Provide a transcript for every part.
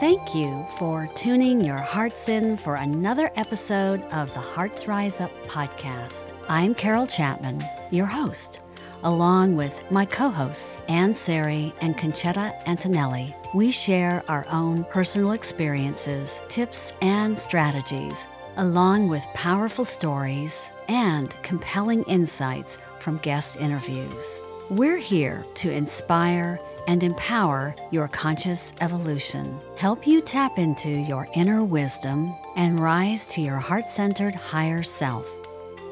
Thank you for tuning your hearts in for another episode of the Hearts Rise Up podcast. I'm Carol Chapman, your host, along with my co hosts, Ann Sari and Conchetta Antonelli. We share our own personal experiences, tips, and strategies, along with powerful stories and compelling insights from guest interviews. We're here to inspire and empower your conscious evolution, help you tap into your inner wisdom, and rise to your heart centered higher self.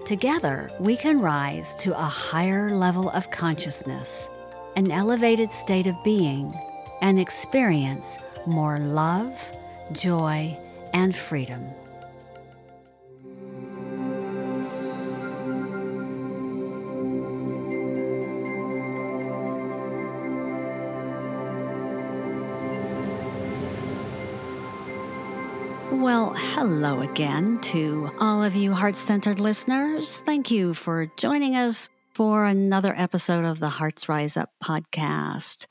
Together, we can rise to a higher level of consciousness, an elevated state of being, and experience more love, joy, and freedom. Well, hello again to all of you heart centered listeners. Thank you for joining us for another episode of the Hearts Rise Up podcast.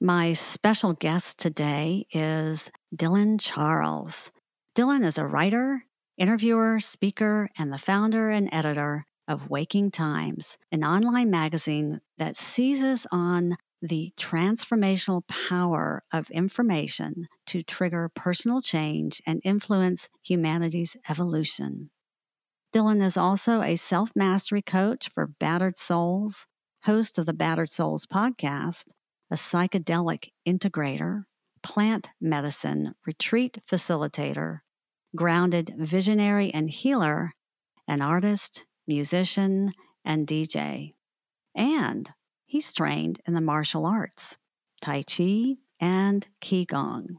My special guest today is Dylan Charles. Dylan is a writer, interviewer, speaker, and the founder and editor of Waking Times, an online magazine that seizes on the transformational power of information to trigger personal change and influence humanity's evolution. Dylan is also a self mastery coach for battered souls, host of the Battered Souls podcast, a psychedelic integrator, plant medicine retreat facilitator, grounded visionary and healer, an artist, musician, and DJ. And He's trained in the martial arts, Tai Chi, and Qigong.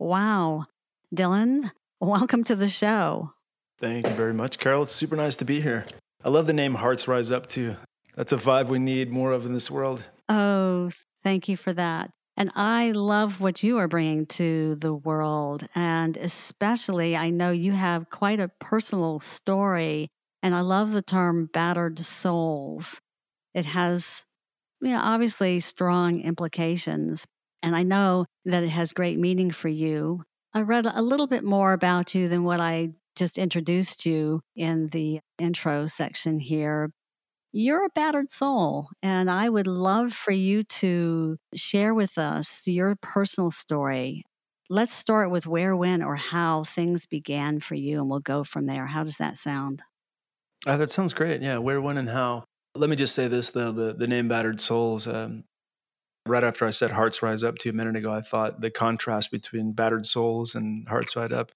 Wow. Dylan, welcome to the show. Thank you very much, Carol. It's super nice to be here. I love the name Hearts Rise Up too. That's a vibe we need more of in this world. Oh, thank you for that. And I love what you are bringing to the world. And especially, I know you have quite a personal story. And I love the term battered souls. It has you know, obviously strong implications. And I know that it has great meaning for you. I read a little bit more about you than what I just introduced you in the intro section here. You're a battered soul, and I would love for you to share with us your personal story. Let's start with where, when, or how things began for you, and we'll go from there. How does that sound? Uh, that sounds great. Yeah, where, when, and how. Let me just say this though: the the name "Battered Souls." Um, right after I said "Hearts Rise Up" to you a minute ago, I thought the contrast between "Battered Souls" and "Hearts Rise Up."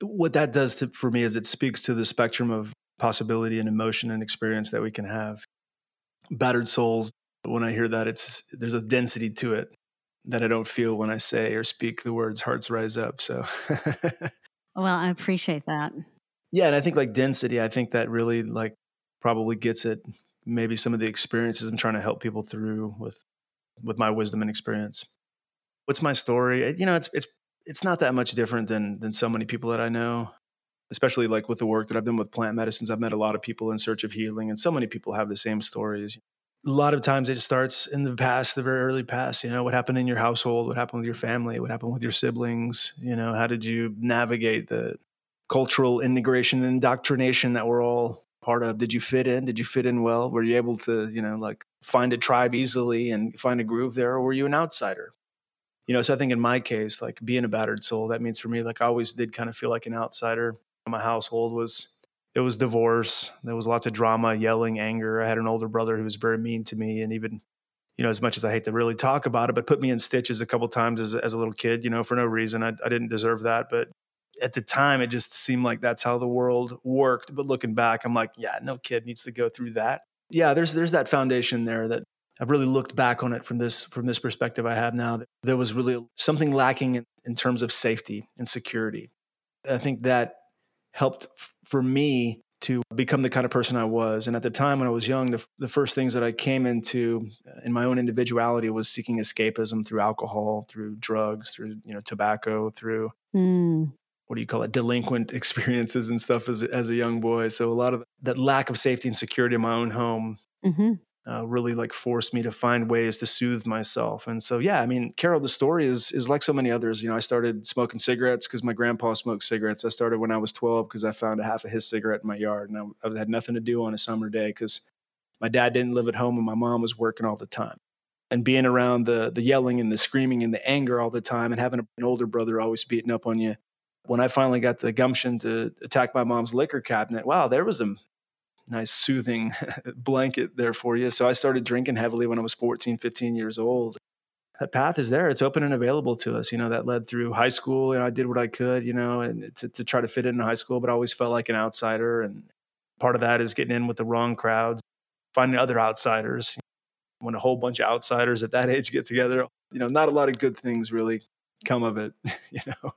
What that does to, for me is it speaks to the spectrum of possibility and emotion and experience that we can have. Battered souls. When I hear that, it's there's a density to it that I don't feel when I say or speak the words "Hearts Rise Up." So. well, I appreciate that. Yeah, and I think like density. I think that really like probably gets it maybe some of the experiences I'm trying to help people through with with my wisdom and experience. What's my story? You know, it's it's it's not that much different than than so many people that I know. Especially like with the work that I've done with plant medicines, I've met a lot of people in search of healing, and so many people have the same stories. A lot of times it starts in the past, the very early past. You know, what happened in your household? What happened with your family? What happened with your siblings? You know, how did you navigate the cultural integration and indoctrination that we're all part of? Did you fit in? Did you fit in well? Were you able to, you know, like find a tribe easily and find a groove there, or were you an outsider? You know, so I think in my case, like being a battered soul, that means for me, like I always did kind of feel like an outsider. My household was it was divorce. There was lots of drama, yelling, anger. I had an older brother who was very mean to me, and even you know, as much as I hate to really talk about it, but put me in stitches a couple times as, as a little kid, you know, for no reason. I, I didn't deserve that, but at the time it just seemed like that's how the world worked but looking back i'm like yeah no kid needs to go through that yeah there's there's that foundation there that i've really looked back on it from this from this perspective i have now there was really something lacking in, in terms of safety and security i think that helped f- for me to become the kind of person I was. And at the time when I was young, the, the, first things that I came into uh, in my own individuality was seeking escapism through alcohol, through drugs, through you know tobacco, through mm what do you call it delinquent experiences and stuff as as a young boy so a lot of that lack of safety and security in my own home mm-hmm. uh, really like forced me to find ways to soothe myself. And so, yeah, I mean, Carol, the story is is like so many others. You know, I started smoking cigarettes because my grandpa smoked cigarettes. I started when I was 12 because I found a half of his cigarette in my yard, and I, I had nothing to do on a summer day because my dad didn't live at home and my mom was working all the time. And being around the the yelling and the screaming and the anger all the time, and having an older brother always beating up on you. When I finally got the gumption to attack my mom's liquor cabinet, wow, there was a nice soothing blanket there for you. So I started drinking heavily when I was 14, 15 years old. That path is there. It's open and available to us. You know, that led through high school. And I did what I could, you know, and to, to try to fit in high school, but I always felt like an outsider. And part of that is getting in with the wrong crowds, finding other outsiders. When a whole bunch of outsiders at that age get together, you know, not a lot of good things really come of it, you know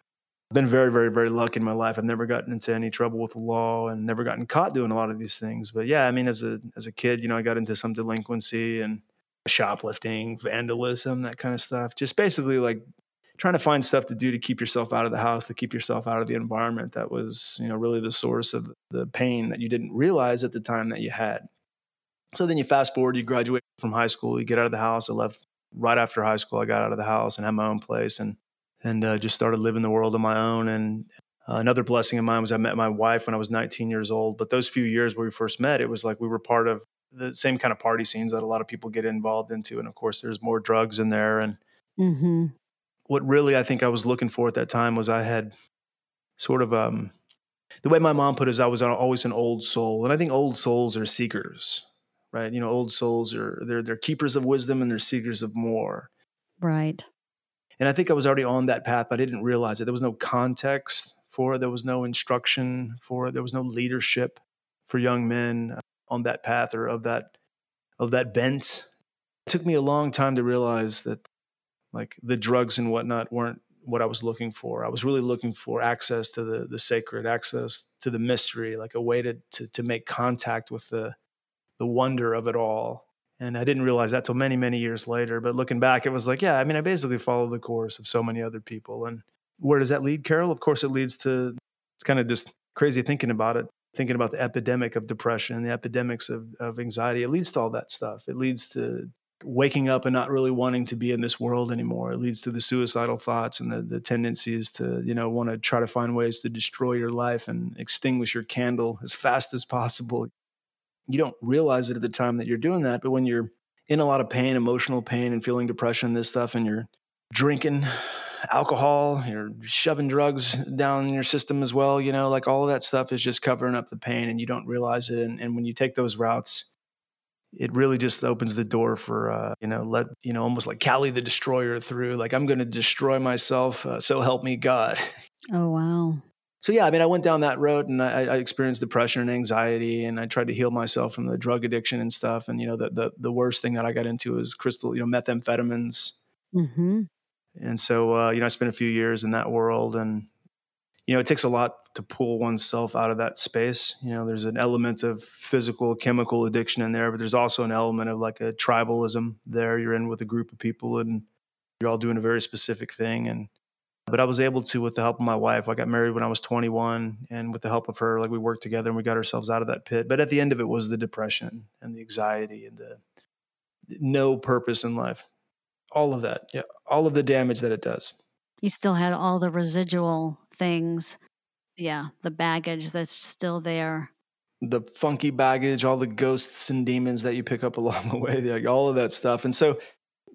been very, very, very lucky in my life. I've never gotten into any trouble with the law and never gotten caught doing a lot of these things. But yeah, I mean, as a as a kid, you know, I got into some delinquency and shoplifting, vandalism, that kind of stuff. Just basically like trying to find stuff to do to keep yourself out of the house, to keep yourself out of the environment. That was, you know, really the source of the pain that you didn't realize at the time that you had. So then you fast forward, you graduate from high school, you get out of the house. I left right after high school. I got out of the house and had my own place and and uh, just started living the world on my own. And uh, another blessing of mine was I met my wife when I was 19 years old. But those few years where we first met, it was like we were part of the same kind of party scenes that a lot of people get involved into. And of course, there's more drugs in there. And mm-hmm. what really I think I was looking for at that time was I had sort of um, the way my mom put it is I was always an old soul. And I think old souls are seekers, right? You know, old souls are they're they're keepers of wisdom and they're seekers of more. Right. And I think I was already on that path, but I didn't realize it. There was no context for it, there was no instruction for it, there was no leadership for young men uh, on that path or of that of that bent. It took me a long time to realize that like the drugs and whatnot weren't what I was looking for. I was really looking for access to the the sacred, access to the mystery, like a way to to, to make contact with the the wonder of it all. And I didn't realize that till many, many years later. But looking back, it was like, yeah, I mean, I basically followed the course of so many other people. And where does that lead, Carol? Of course, it leads to it's kind of just crazy thinking about it, thinking about the epidemic of depression, and the epidemics of, of anxiety. It leads to all that stuff. It leads to waking up and not really wanting to be in this world anymore. It leads to the suicidal thoughts and the, the tendencies to, you know, want to try to find ways to destroy your life and extinguish your candle as fast as possible you don't realize it at the time that you're doing that. But when you're in a lot of pain, emotional pain, and feeling depression, this stuff, and you're drinking alcohol, you're shoving drugs down your system as well, you know, like all of that stuff is just covering up the pain and you don't realize it. And, and when you take those routes, it really just opens the door for, uh, you know, let, you know, almost like Kali the destroyer through, like, I'm going to destroy myself. Uh, so help me God. Oh, wow so yeah, I mean, I went down that road and I, I, experienced depression and anxiety, and I tried to heal myself from the drug addiction and stuff. And you know, the the, the worst thing that I got into was crystal, you know, methamphetamines. Mm-hmm. And so, uh, you know, I spent a few years in that world, and you know, it takes a lot to pull oneself out of that space. You know, there's an element of physical, chemical addiction in there, but there's also an element of like a tribalism there. You're in with a group of people, and you're all doing a very specific thing, and but I was able to, with the help of my wife, I got married when I was 21, and with the help of her, like we worked together and we got ourselves out of that pit. But at the end of it was the depression and the anxiety and the no purpose in life, all of that, yeah, all of the damage that it does. You still had all the residual things, yeah, the baggage that's still there the funky baggage, all the ghosts and demons that you pick up along the way, like all of that stuff. And so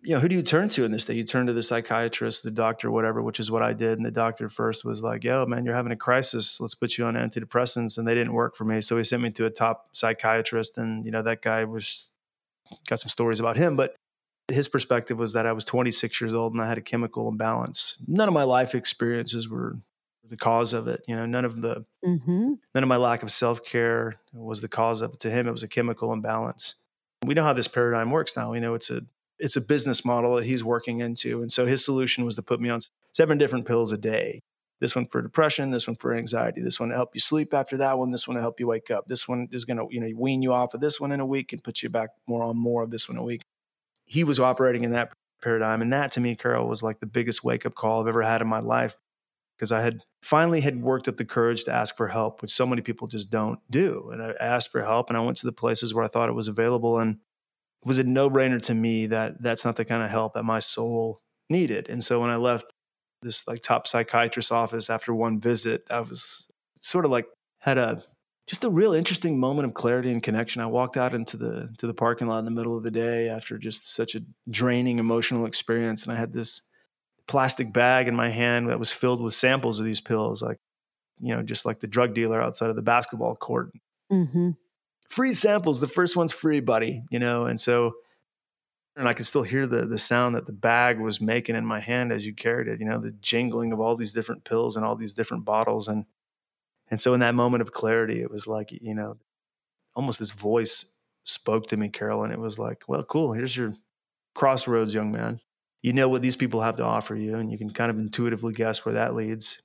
you know, who do you turn to in this day? You turn to the psychiatrist, the doctor, whatever, which is what I did. And the doctor first was like, yo, man, you're having a crisis. Let's put you on antidepressants. And they didn't work for me. So he sent me to a top psychiatrist. And, you know, that guy was got some stories about him. But his perspective was that I was 26 years old and I had a chemical imbalance. None of my life experiences were the cause of it. You know, none of the, mm-hmm. none of my lack of self care was the cause of it. To him, it was a chemical imbalance. We know how this paradigm works now. We know it's a it's a business model that he's working into. And so his solution was to put me on seven different pills a day. This one for depression, this one for anxiety, this one to help you sleep after that one, this one to help you wake up. This one is going to, you know, wean you off of this one in a week and put you back more on more of this one a week. He was operating in that paradigm. And that to me, Carol, was like the biggest wake up call I've ever had in my life because I had finally had worked up the courage to ask for help, which so many people just don't do. And I asked for help and I went to the places where I thought it was available. And was a no brainer to me that that's not the kind of help that my soul needed. And so when I left this like top psychiatrist's office after one visit, I was sort of like had a just a real interesting moment of clarity and connection. I walked out into the to the parking lot in the middle of the day after just such a draining emotional experience, and I had this plastic bag in my hand that was filled with samples of these pills, like you know, just like the drug dealer outside of the basketball court. Mm-hmm. Free samples. The first one's free, buddy. You know, and so and I could still hear the the sound that the bag was making in my hand as you carried it. You know, the jingling of all these different pills and all these different bottles, and and so in that moment of clarity, it was like, you know, almost this voice spoke to me, Carol, and it was like, well, cool, here's your crossroads, young man. You know what these people have to offer you, and you can kind of intuitively guess where that leads.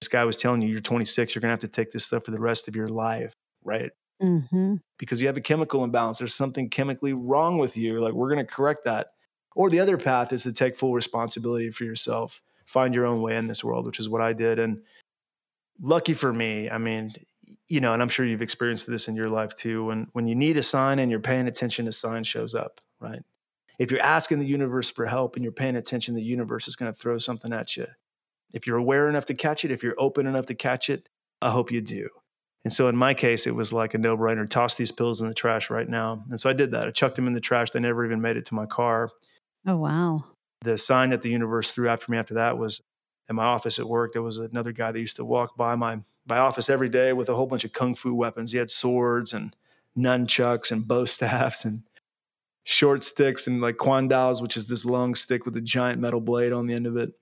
This guy was telling you, you're 26, you're to have to take this stuff for the rest of your life, right? Mm-hmm. Because you have a chemical imbalance. There's something chemically wrong with you. Like, we're going to correct that. Or the other path is to take full responsibility for yourself, find your own way in this world, which is what I did. And lucky for me, I mean, you know, and I'm sure you've experienced this in your life too. When when you need a sign and you're paying attention, a sign shows up, right? If you're asking the universe for help and you're paying attention, the universe is going to throw something at you. If you're aware enough to catch it, if you're open enough to catch it, I hope you do. And so in my case, it was like a no brainer toss these pills in the trash right now. And so I did that. I chucked them in the trash. They never even made it to my car. Oh, wow. The sign that the universe threw after me after that was in my office at work, there was another guy that used to walk by my my office every day with a whole bunch of kung fu weapons. He had swords and nunchucks and bow staffs and short sticks and like quandals, which is this long stick with a giant metal blade on the end of it.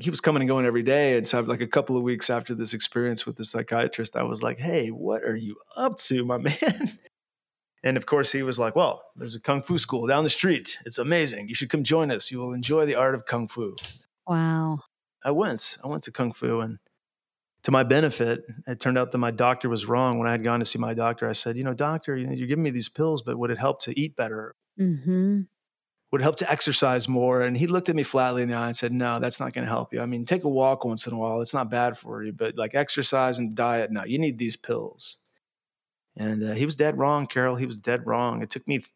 He was coming and going every day. And so, like a couple of weeks after this experience with the psychiatrist, I was like, "Hey, what are you up to, my man?" And of course, he was like, Well, there's a kung fu school down the street. It's amazing. You should come join us. You will enjoy the art of kung fu. Wow. I went. I went to Kung Fu, and to my benefit, it turned out that my doctor was wrong. When I had gone to see my doctor, I said, "You know, doctor, you know, you're giving me these pills, but would it help to eat better? Mm-hmm. Would help to exercise more?" And he looked at me flatly in the eye and said, "No, that's not going to help you. I mean, take a walk once in a while. It's not bad for you, but like exercise and diet, no, you need these pills." And uh, he was dead wrong, Carol. He was dead wrong. It took me th-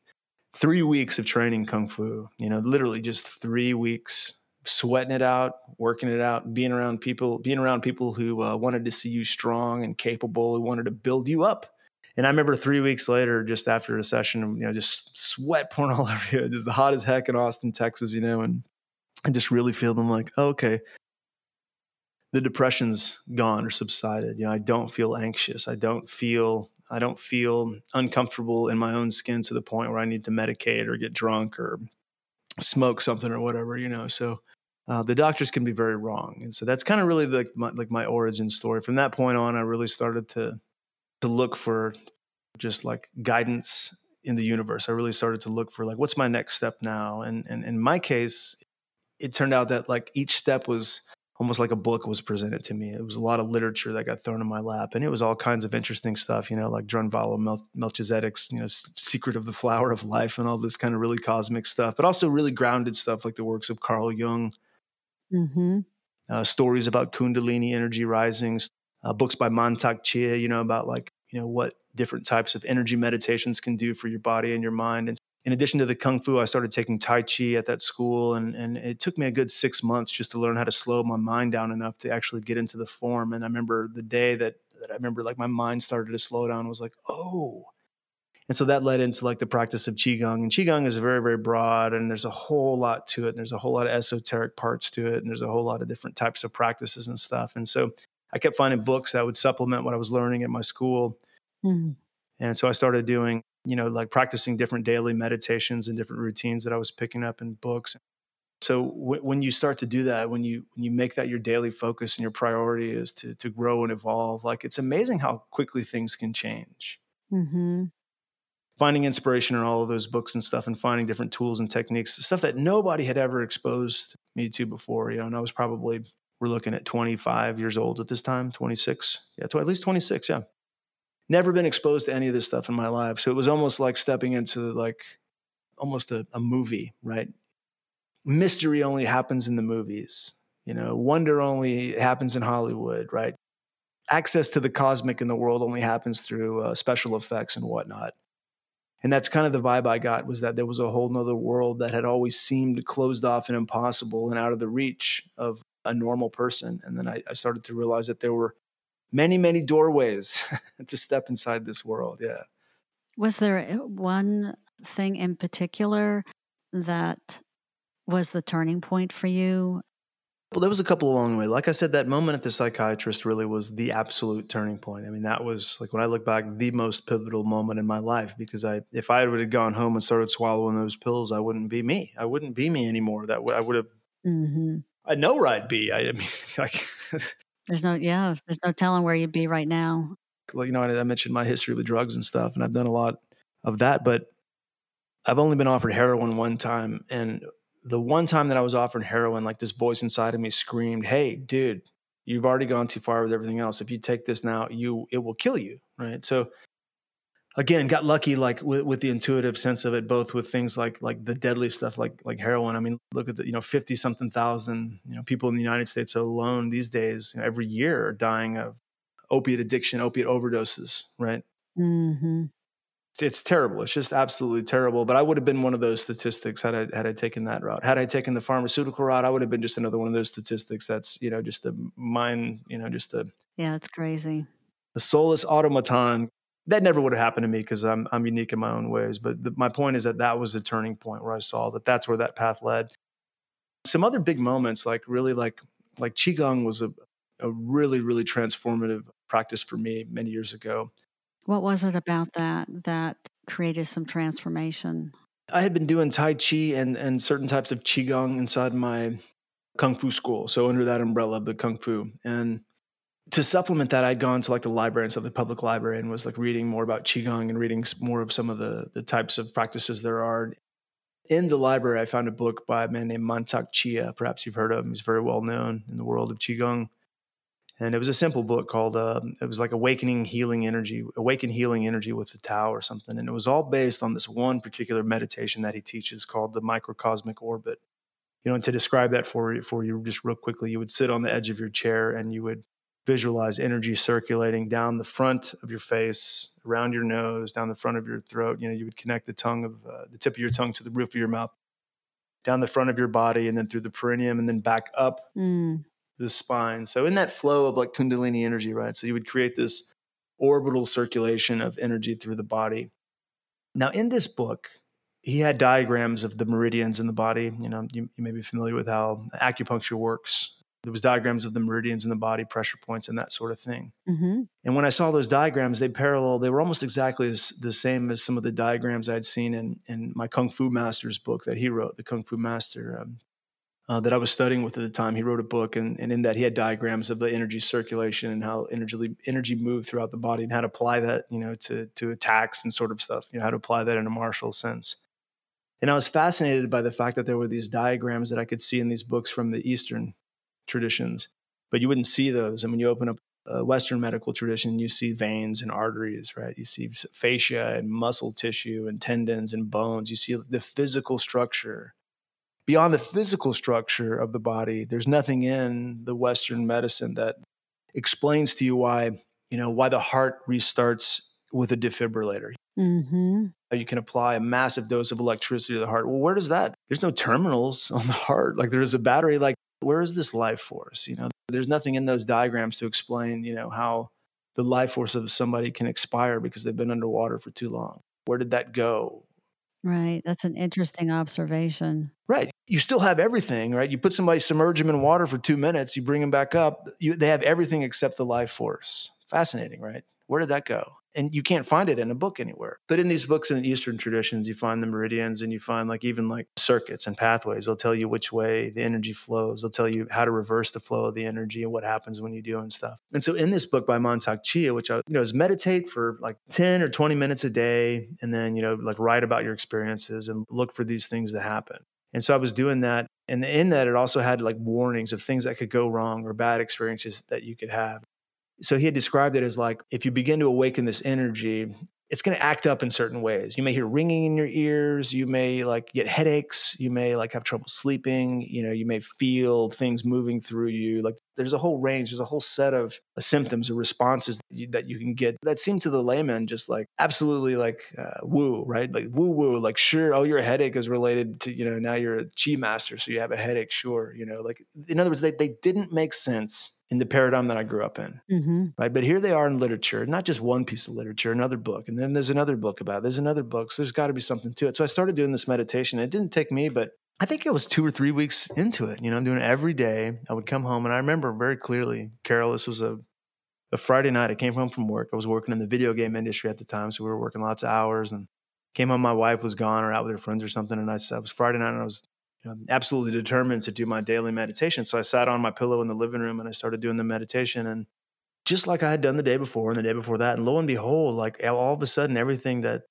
three weeks of training kung fu. You know, literally just three weeks sweating it out, working it out, being around people, being around people who uh, wanted to see you strong and capable, who wanted to build you up. And I remember three weeks later, just after a session, you know, just sweat pouring all over you, just the hot as heck in Austin, Texas, you know, and and just really feeling like, oh, okay, the depression's gone or subsided. You know, I don't feel anxious. I don't feel I don't feel uncomfortable in my own skin to the point where I need to medicate or get drunk or smoke something or whatever, you know. So uh, the doctors can be very wrong, and so that's kind of really like my, like my origin story. From that point on, I really started to to look for just like guidance in the universe. I really started to look for like what's my next step now, and and in my case, it turned out that like each step was almost like a book was presented to me. It was a lot of literature that got thrown in my lap, and it was all kinds of interesting stuff, you know, like Drunvalo Mel- Melchizedek's, you know, Secret of the Flower of Life, and all this kind of really cosmic stuff, but also really grounded stuff like the works of Carl Jung, mm-hmm. uh, stories about Kundalini energy risings, uh, books by Mantak Chia, you know, about like you know what different types of energy meditations can do for your body and your mind, and in addition to the kung fu, I started taking tai chi at that school, and and it took me a good six months just to learn how to slow my mind down enough to actually get into the form. And I remember the day that that I remember like my mind started to slow down was like, oh. And so that led into like the practice of qigong, and qigong is very very broad, and there's a whole lot to it. And there's a whole lot of esoteric parts to it, and there's a whole lot of different types of practices and stuff. And so I kept finding books that would supplement what I was learning at my school. Mm-hmm. And so I started doing you know, like practicing different daily meditations and different routines that I was picking up in books. So w- when you start to do that, when you when you make that your daily focus and your priority is to to grow and evolve, like it's amazing how quickly things can change. Mm-hmm. Finding inspiration in all of those books and stuff, and finding different tools and techniques, stuff that nobody had ever exposed me to before. You know, and I was probably we're looking at 25 years old at this time, 26, yeah, at least 26, yeah never been exposed to any of this stuff in my life. So it was almost like stepping into like almost a, a movie, right? Mystery only happens in the movies. You know, wonder only happens in Hollywood, right? Access to the cosmic in the world only happens through uh, special effects and whatnot. And that's kind of the vibe I got was that there was a whole nother world that had always seemed closed off and impossible and out of the reach of a normal person. And then I, I started to realize that there were many, many doorways to step inside this world. Yeah. Was there uh, one thing in particular that was the turning point for you? Well, there was a couple along the way. Like I said, that moment at the psychiatrist really was the absolute turning point. I mean, that was like when I look back, the most pivotal moment in my life because I, if I would have gone home and started swallowing those pills, I wouldn't be me. I wouldn't be me anymore. That I would have. Mm-hmm. I know where I'd be. I, I mean, like. there's no, yeah, there's no telling where you'd be right now. Well, you know, I, I mentioned my history with drugs and stuff, and I've done a lot of that, but I've only been offered heroin one time, and the one time that I was offered heroin, like this voice inside of me screamed, "Hey, dude, you've already gone too far with everything else. If you take this now, you it will kill you." Right? So again, got lucky like with, with the intuitive sense of it, both with things like like the deadly stuff like like heroin. I mean, look at the you know fifty something thousand you know people in the United States alone these days you know, every year are dying of opiate addiction, opiate overdoses. Right? Mm-hmm it's terrible. It's just absolutely terrible. But I would have been one of those statistics had I had I taken that route. Had I taken the pharmaceutical route, I would have been just another one of those statistics. That's you know just a mind, you know, just a yeah, it's crazy. A soulless automaton. That never would have happened to me because I'm I'm unique in my own ways. But the, my point is that that was a turning point where I saw that that's where that path led. Some other big moments, like really like like qigong, was a a really really transformative practice for me many years ago what was it about that that created some transformation? I had been doing Tai Chi and, and certain types of Qigong inside my Kung Fu school. So, under that umbrella of the Kung Fu. And to supplement that, I'd gone to like the library and stuff, the public library, and was like reading more about Qigong and reading more of some of the, the types of practices there are. In the library, I found a book by a man named Mantak Chia. Perhaps you've heard of him. He's very well known in the world of Qigong and it was a simple book called uh, it was like awakening healing energy awaken healing energy with the tao or something and it was all based on this one particular meditation that he teaches called the microcosmic orbit you know and to describe that for you for you just real quickly you would sit on the edge of your chair and you would visualize energy circulating down the front of your face around your nose down the front of your throat you know you would connect the tongue of uh, the tip of your tongue to the roof of your mouth down the front of your body and then through the perineum and then back up mm the spine. So in that flow of like kundalini energy, right? So you would create this orbital circulation of energy through the body. Now in this book, he had diagrams of the meridians in the body. You know, you, you may be familiar with how acupuncture works. There was diagrams of the meridians in the body, pressure points, and that sort of thing. Mm-hmm. And when I saw those diagrams, they parallel. They were almost exactly as, the same as some of the diagrams I'd seen in in my Kung Fu Master's book that he wrote, the Kung Fu Master. Um, uh, that I was studying with at the time. He wrote a book, and, and in that he had diagrams of the energy circulation and how energy energy moved throughout the body and how to apply that, you know, to to attacks and sort of stuff. You know, how to apply that in a martial sense. And I was fascinated by the fact that there were these diagrams that I could see in these books from the Eastern traditions, but you wouldn't see those. I mean, you open up a Western medical tradition, you see veins and arteries, right? You see fascia and muscle tissue and tendons and bones. You see the physical structure beyond the physical structure of the body, there's nothing in the Western medicine that explains to you why, you know, why the heart restarts with a defibrillator. Mm-hmm. You can apply a massive dose of electricity to the heart. Well, where does that? There's no terminals on the heart. Like there is a battery. Like where is this life force? You know, there's nothing in those diagrams to explain, you know, how the life force of somebody can expire because they've been underwater for too long. Where did that go? Right. That's an interesting observation. Right. You still have everything, right? You put somebody, submerge them in water for two minutes, you bring them back up. You, they have everything except the life force. Fascinating, right? Where did that go? And you can't find it in a book anywhere. But in these books in the Eastern traditions, you find the meridians and you find like even like circuits and pathways. They'll tell you which way the energy flows. They'll tell you how to reverse the flow of the energy and what happens when you do and stuff. And so in this book by Mantak Chia, which I, you know, is meditate for like 10 or 20 minutes a day and then, you know, like write about your experiences and look for these things that happen. And so I was doing that. And in that, it also had like warnings of things that could go wrong or bad experiences that you could have. So he had described it as like if you begin to awaken this energy, it's going to act up in certain ways. You may hear ringing in your ears, you may like get headaches, you may like have trouble sleeping, you know, you may feel things moving through you. Like there's a whole range, there's a whole set of symptoms or responses that you, that you can get that seem to the layman just like absolutely like uh, woo, right? Like woo woo, like sure, oh, your headache is related to, you know, now you're a chi master, so you have a headache, sure, you know, like in other words, they, they didn't make sense in the paradigm that I grew up in. Mm-hmm. Right. But here they are in literature, not just one piece of literature, another book. And then there's another book about it. There's another book. So there's got to be something to it. So I started doing this meditation. It didn't take me, but I think it was two or three weeks into it, you know, I'm doing it every day. I would come home and I remember very clearly, Carol, this was a, a Friday night. I came home from work. I was working in the video game industry at the time. So we were working lots of hours and came home. My wife was gone or out with her friends or something. And I said, it was Friday night and I was absolutely determined to do my daily meditation. So I sat on my pillow in the living room and I started doing the meditation. And just like I had done the day before and the day before that. And lo and behold, like all of a sudden, everything that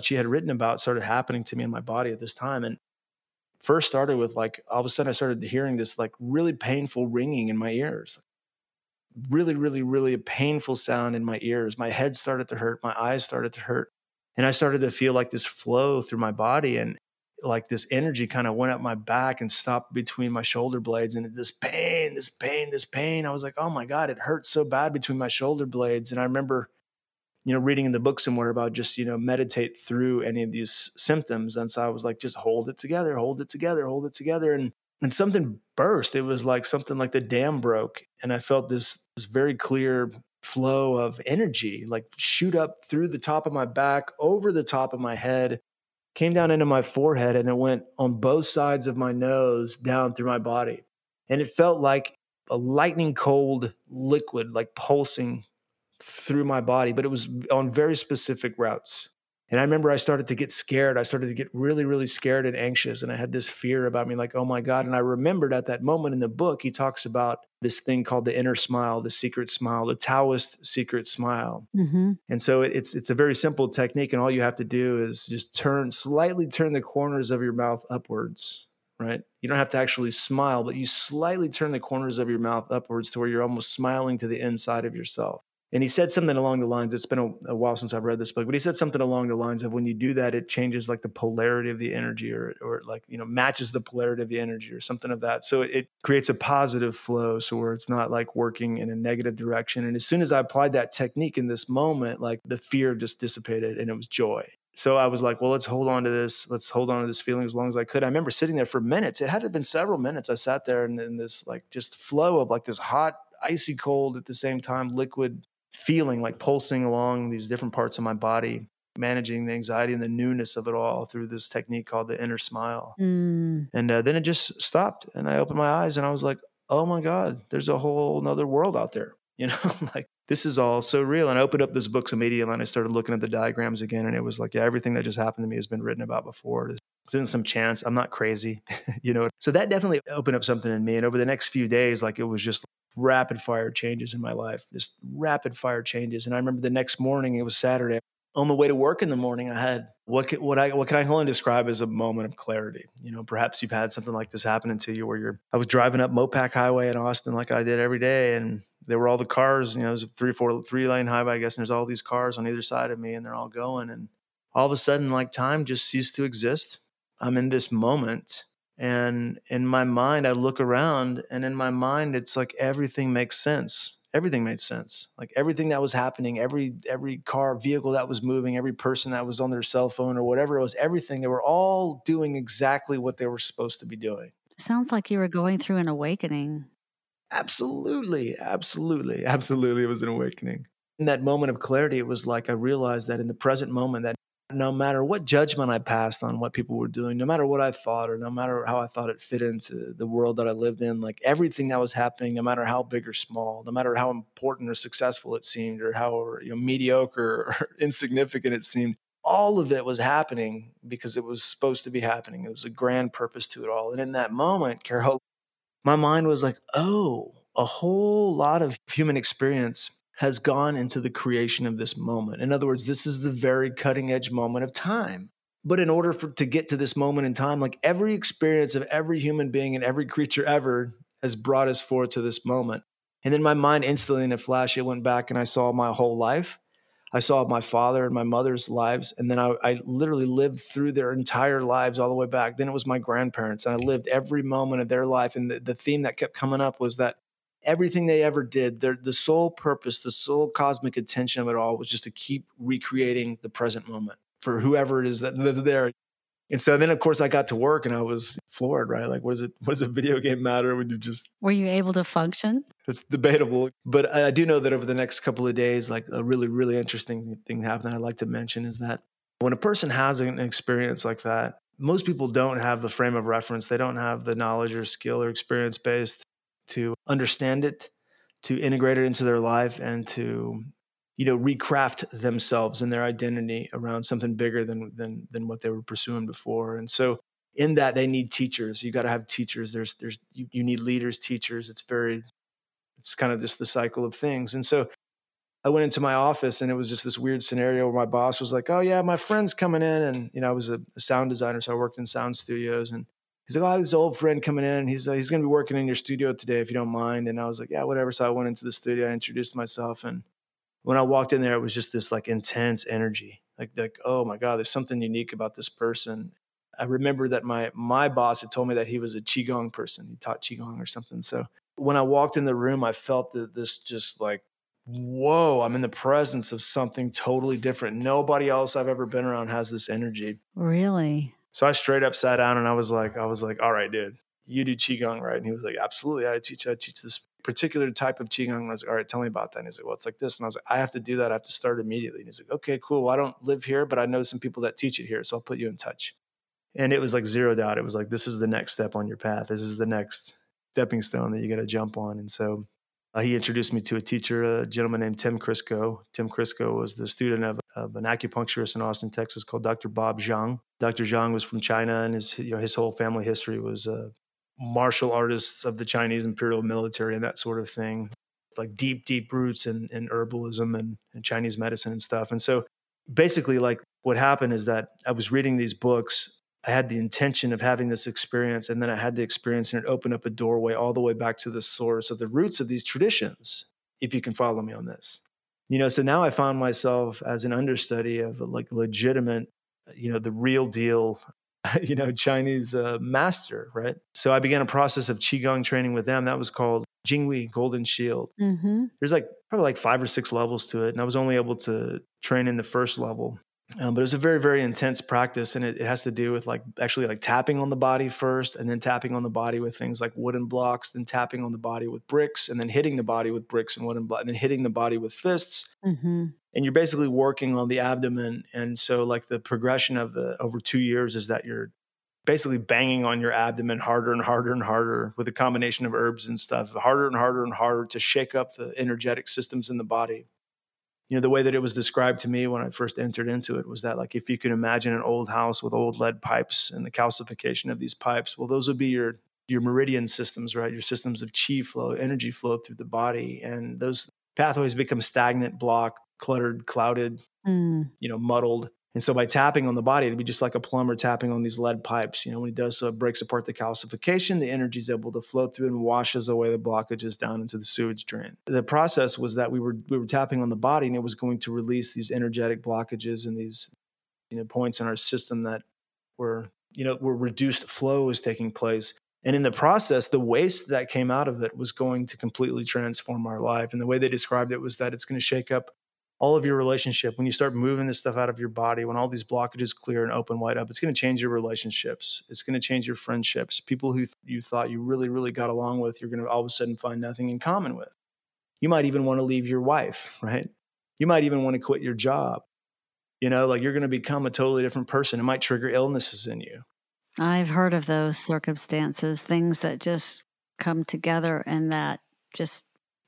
Chia had written about started happening to me in my body at this time. And first started with like all of a sudden I started hearing this like really painful ringing in my ears. Really, really, really a painful sound in my ears. My head started to hurt, my eyes started to hurt. And I started to feel like this flow through my body and like this energy kind of went up my back and stopped between my shoulder blades and this pain, this pain, this pain. I was like, oh my God, it hurts so bad between my shoulder blades. And I remember you know, reading in the book somewhere about just, you know, meditate through any of these symptoms. And so I was like, just hold it together, hold it together, hold it together. And and something burst. It was like something like the dam broke. And I felt this this very clear flow of energy like shoot up through the top of my back, over the top of my head, came down into my forehead, and it went on both sides of my nose down through my body. And it felt like a lightning cold liquid, like pulsing through my body, but it was on very specific routes. And I remember I started to get scared. I started to get really, really scared and anxious. And I had this fear about me, like, oh my God. And I remembered at that moment in the book, he talks about this thing called the inner smile, the secret smile, the Taoist secret smile. Mm-hmm. And so it's it's a very simple technique. And all you have to do is just turn slightly turn the corners of your mouth upwards. Right. You don't have to actually smile, but you slightly turn the corners of your mouth upwards to where you're almost smiling to the inside of yourself. And he said something along the lines, it's been a, a, while since I've read this book, but he said something along the lines of when you do that, it changes like the polarity of the energy or, or like, you know, matches the polarity of the energy or something of that. So it creates a positive flow. So where it's not like working in a negative direction. And as soon as I applied that technique in this moment, like the fear just dissipated and it was joy. So I was like, well, let's hold on to this. Let's hold on to this feeling as long as I could. I remember sitting there for minutes. It had been several minutes. I sat there in, in this like just flow of like this hot, icy cold at the same time, liquid feeling like pulsing along these different parts of my body, managing the anxiety and the newness of it all through this technique called the inner smile. Mm. And uh, then it just stopped, and I opened my eyes, and I was like, "Oh my God, there's a whole another world out there." You know, like this is all so real. And I opened up those books immediately, and I started looking at the diagrams again, and it was like, yeah, everything that just happened to me has been written about before. This isn't some chance. I'm not crazy, you know. So that definitely opened up something in me. And over the next few days, like it was just rapid fire changes in my life, just rapid fire changes. And I remember the next morning, it was Saturday. On the way to work in the morning, I had what can, what I what can I only describe as a moment of clarity. You know, perhaps you've had something like this happen to you, where you're. I was driving up Mopac Highway in Austin like I did every day, and there were all the cars. You know, it was a three four three lane highway, I guess, and there's all these cars on either side of me, and they're all going, and all of a sudden, like time just ceased to exist. I'm in this moment and in my mind, I look around, and in my mind, it's like everything makes sense. Everything made sense. Like everything that was happening, every every car, vehicle that was moving, every person that was on their cell phone or whatever it was, everything. They were all doing exactly what they were supposed to be doing. Sounds like you were going through an awakening. Absolutely, absolutely, absolutely. It was an awakening. In that moment of clarity, it was like I realized that in the present moment, that no matter what judgment I passed on what people were doing, no matter what I thought, or no matter how I thought it fit into the world that I lived in, like everything that was happening, no matter how big or small, no matter how important or successful it seemed, or how you know, mediocre or insignificant it seemed, all of it was happening because it was supposed to be happening. It was a grand purpose to it all. And in that moment, Carol, my mind was like, oh, a whole lot of human experience has gone into the creation of this moment. In other words, this is the very cutting edge moment of time. But in order for to get to this moment in time, like every experience of every human being and every creature ever has brought us forward to this moment. And then my mind instantly in a flash, it went back and I saw my whole life. I saw my father and my mother's lives. And then I, I, literally lived through their entire lives all the way back. Then it was my grandparents. And I lived every moment of their life. And the, the theme that kept coming up was that everything they ever did, their the sole purpose, the sole cosmic intention of it all was just to keep recreating the present moment for whoever it is that, that's there. And so then, of course, I got to work and I was floored, right? Like, what does it? What does a video game matter when you just? Were you able to function? It's debatable, but I do know that over the next couple of days, like a really, really interesting thing happened. I'd like to mention is that when a person has an experience like that, most people don't have the frame of reference. They don't have the knowledge or skill or experience based to understand it, to integrate it into their life, and to you know recraft themselves and their identity around something bigger than than than what they were pursuing before. And so in that they need teachers. You got to have teachers. There's there's you, you need leaders teachers. It's very it's kind of just the cycle of things. And so i went into my office and it was just this weird scenario where my boss was like oh yeah my friend's coming in and you know i was a, a sound designer so i worked in sound studios and he's like, oh, this old friend coming in. He's uh, he's going to be working in your studio today if you don't mind. And I was like, yeah, whatever. So I went into the studio, I introduced myself, and when I walked in there, it was just this like intense energy. Like like oh my god, there's something unique about this person. I remember that my my boss had told me that he was a qigong person. He taught qigong or something. So when I walked in the room, I felt that this just like whoa, I'm in the presence of something totally different. Nobody else I've ever been around has this energy. Really? So I straight up sat down and I was like, I was like, all right, dude, you do qigong, right? And he was like, absolutely. I teach, I teach this particular type of qigong. And I was like, all right, tell me about that. And he's like, well, it's like this. And I was like, I have to do that. I have to start immediately. And he's like, okay, cool. Well, I don't live here, but I know some people that teach it here. So I'll put you in touch. And it was like zero doubt. It was like, this is the next step on your path. This is the next stepping stone that you got to jump on. And so uh, he introduced me to a teacher, a gentleman named Tim Crisco. Tim Crisco was the student of, of an acupuncturist in Austin, Texas called Dr. Bob Zhang. Dr. Zhang was from China and his, you know, his whole family history was uh, martial artists of the Chinese imperial military and that sort of thing, like deep, deep roots in, in herbalism and, and Chinese medicine and stuff. And so basically, like what happened is that I was reading these books. I had the intention of having this experience, and then I had the experience, and it opened up a doorway all the way back to the source of the roots of these traditions, if you can follow me on this. You know, so now I found myself as an understudy of like legitimate, you know, the real deal you know, Chinese uh, master, right? So I began a process of Qigong training with them. That was called Jingwei Golden Shield. Mm-hmm. There's like probably like five or six levels to it. And I was only able to train in the first level. Um, but it was a very, very intense practice, and it, it, has to do with like actually like tapping on the body first, and then tapping on the body with things like wooden blocks, then tapping on the body with bricks, and then hitting the body with bricks and wooden blocks, and then hitting the body with fists. Mm-hmm. And you're basically working on the abdomen, and so like the progression of the over two years is that you're basically banging on your abdomen harder and harder and harder with a combination of herbs and stuff, harder and harder and harder to shake up the energetic systems in the body you know the way that it was described to me when i first entered into it was that like if you can imagine an old house with old lead pipes and the calcification of these pipes well those would be your your meridian systems right your systems of chi flow energy flow through the body and those pathways become stagnant blocked cluttered clouded mm. you know muddled and so by tapping on the body, it'd be just like a plumber tapping on these lead pipes. You know, when he does so, it breaks apart the calcification. The energy is able to flow through and washes away the blockages down into the sewage drain. The process was that we were we were tapping on the body, and it was going to release these energetic blockages and these you know points in our system that were you know where reduced flow was taking place. And in the process, the waste that came out of it was going to completely transform our life. And the way they described it was that it's going to shake up all of your relationship when you start moving this stuff out of your body when all these blockages clear and open wide up it's going to change your relationships. It's going to change your friendships. People who you thought you really really got along with you're going to all of a sudden find nothing in common with. You might even want to leave your wife right? You might even want to quit your job. You know like you're going to become a totally different person. It might trigger illnesses in you. I've heard of those circumstances things that just come together and that just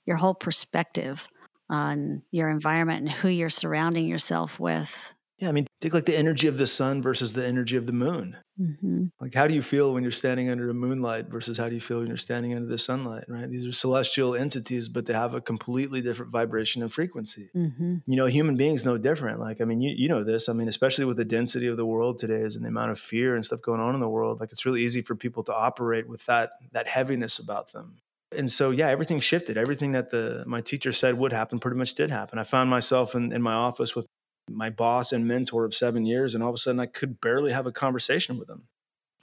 your whole perspective on your environment and who you're surrounding yourself with. Yeah, I mean, take like the energy of the sun versus the energy of the moon. Mm-hmm. Like, how do you feel when you're standing under the moonlight versus how do you feel when you're standing under the sunlight, right? These are celestial entities, but they have a completely different vibration and frequency. Mm-hmm. You know, human beings no different. Like, I mean, you, you know this. I mean, especially with the density of the world today is and the amount of fear and stuff going on in the world, like, it's really easy for people to operate with that, that heaviness about them and so yeah everything shifted everything that the my teacher said would happen pretty much did happen i found myself in, in my office with my boss and mentor of seven years and all of a sudden i could barely have a conversation with him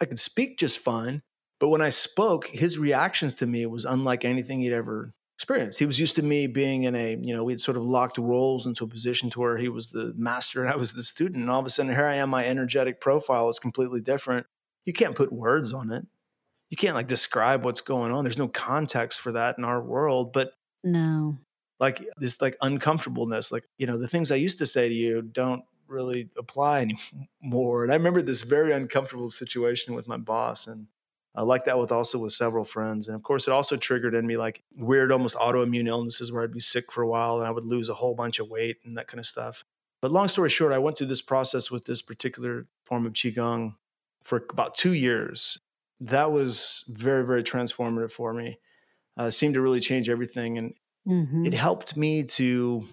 i could speak just fine But when I spoke, his reactions to me was unlike anything he'd ever experienced. He was used to me being in a, you know, we had sort of locked roles into a position to where he was the master and I was the student. And all of a sudden, here I am, my energetic profile is completely different. You can't put words on it. You can't like describe what's going on. There's no context for that in our world. But no, like this like uncomfortableness, like, you know, the things I used to say to you don't really apply anymore. And I remember this very uncomfortable situation with my boss. And I like that with also with several friends. And of course, it also triggered in me like weird, almost autoimmune illnesses where I'd be sick for a while and I would lose a whole bunch of weight and that kind of stuff. But long story short, I went through this process with this particular form of Qigong for about two years. That was very, very transformative for me. Uh, seemed to really change everything. And mm-hmm. it helped me to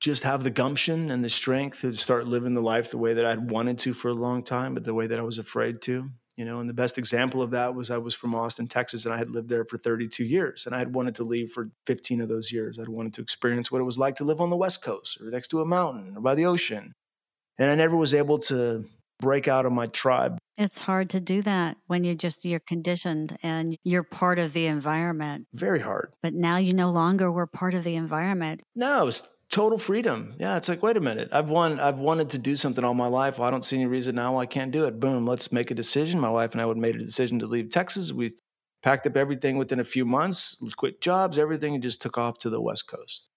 just have the gumption and the strength to start living the life the way that I'd wanted to for a long time, but the way that I was afraid to you know and the best example of that was i was from austin texas and i had lived there for 32 years and i had wanted to leave for 15 of those years i'd wanted to experience what it was like to live on the west coast or next to a mountain or by the ocean and i never was able to break out of my tribe it's hard to do that when you're just you're conditioned and you're part of the environment very hard but now you no longer were part of the environment no it was total freedom. Yeah, it's like, wait a minute, I've won, I've wanted to do something all my life. Well, I don't see any reason now I can't do it. Boom, let's make a decision. My wife and I would made a decision to leave Texas. We packed up everything within a few months, quit jobs, everything, and just took off to the West Coast.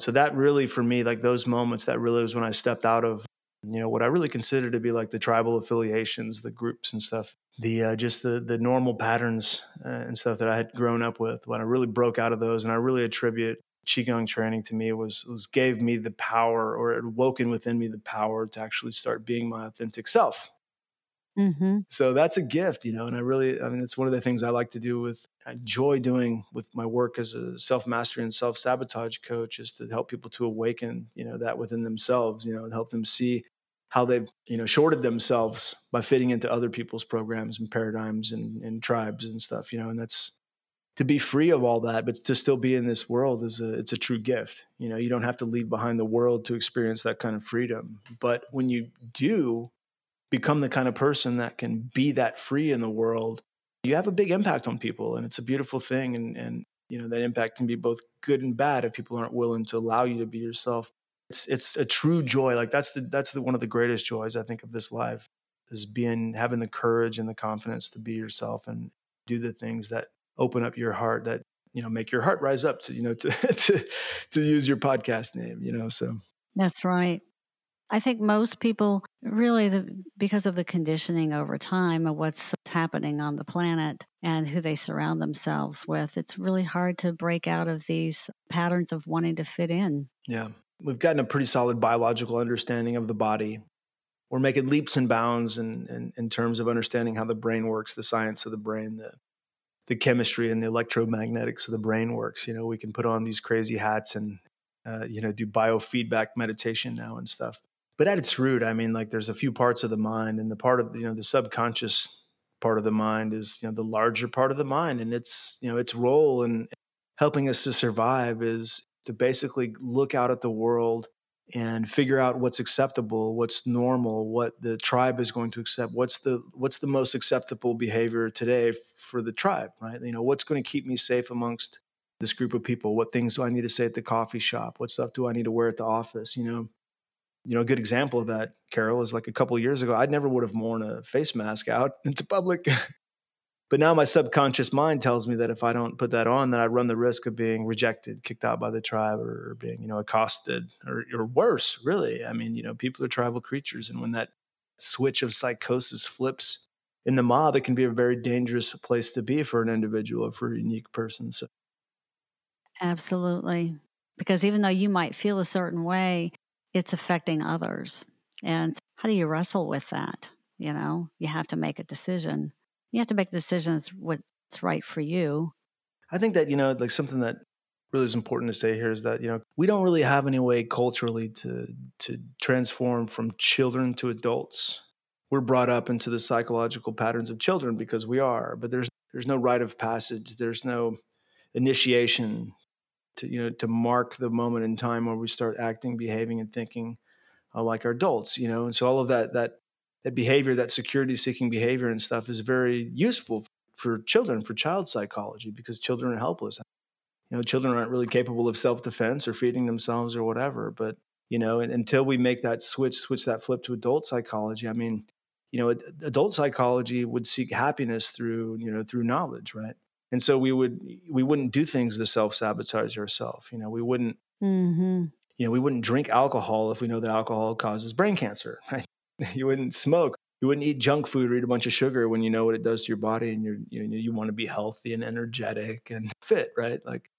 So that really, for me, like those moments, that really was when I stepped out of, you know, what I really consider to be like the tribal affiliations, the groups and stuff, the uh, just the the normal patterns uh, and stuff that I had grown up with. When I really broke out of those, and I really attribute qigong training to me was was gave me the power or it woken within me the power to actually start being my authentic self mm-hmm. so that's a gift you know and i really i mean it's one of the things i like to do with i enjoy doing with my work as a self-mastery and self-sabotage coach is to help people to awaken you know that within themselves you know and help them see how they've you know shorted themselves by fitting into other people's programs and paradigms and, and tribes and stuff you know and that's to be free of all that, but to still be in this world is a it's a true gift. You know, you don't have to leave behind the world to experience that kind of freedom. But when you do become the kind of person that can be that free in the world, you have a big impact on people and it's a beautiful thing and and you know that impact can be both good and bad if people aren't willing to allow you to be yourself. It's it's a true joy. Like that's the that's the one of the greatest joys I think of this life is being having the courage and the confidence to be yourself and do the things that open up your heart that you know make your heart rise up to you know to to to use your podcast name you know so. That's right. I think most people really the, because of the conditioning over time of what's happening on the planet and who they surround themselves with it's really hard to break out of these patterns of wanting to fit in. Yeah we've gotten a pretty solid biological understanding of the body we're making leaps and bounds in, in, in terms of understanding how the brain works the science of the brain the the chemistry and the electromagnetics of the brain works. You know, we can put on these crazy hats and uh, you know do biofeedback meditation now and stuff. But at its root, I mean, like there's a few parts of the mind, and the part of you know the subconscious part of the mind is you know the larger part of the mind, and its you know its role in helping us to survive is to basically look out at the world and figure out what's acceptable what's normal what the tribe is going to accept what's the what's the most acceptable behavior today for the tribe right? You know what's going to keep me safe amongst this group of people? What things do i need to say at the coffee shop? What stuff do i need to wear at the office? You know you know a good example of that carol is like a couple years ago i never would have worn a face mask out into public But now my subconscious mind tells me that if I don't put that on, then I run the risk of being rejected, kicked out by the tribe, or being, you know, accosted, or, or worse, really. I mean, you know, people are tribal creatures. And when that switch of psychosis flips in the mob, it can be a very dangerous place to be for an individual or for a unique person. So. Absolutely. Because even though you might feel a certain way, it's affecting others. And how do you wrestle with that? You know, you have to make a decision you have to make decisions what's right for you. I think that, you know, like something that really is important to say here is that, you know, we don't really have any way culturally to to transform from children to adults. We're brought up into the psychological patterns of children because we are, but there's there's no rite of passage. There's no initiation to you know to mark the moment in time where we start acting, behaving, and thinking uh, like our adults. You know, and so all of that that that behavior, that security seeking behavior and stuff is very useful for children, for child psychology, because children are helpless. You know, children aren't really capable of self defense or feeding themselves or whatever. But you know, until we make that switch, switch that flip to adult psychology, I mean, you know, adult psychology would seek happiness through you know through knowledge, right? And so we would we wouldn't do things to self sabotage ourselves. You know, we wouldn't. Mm-hmm. You know, we wouldn't drink alcohol if we know that alcohol causes brain cancer. Right? You wouldn't smoke you wouldn't eat junk food or eat a bunch of sugar when you know what it does to your body and you're you know, you want to be healthy and energetic and fit, right? Like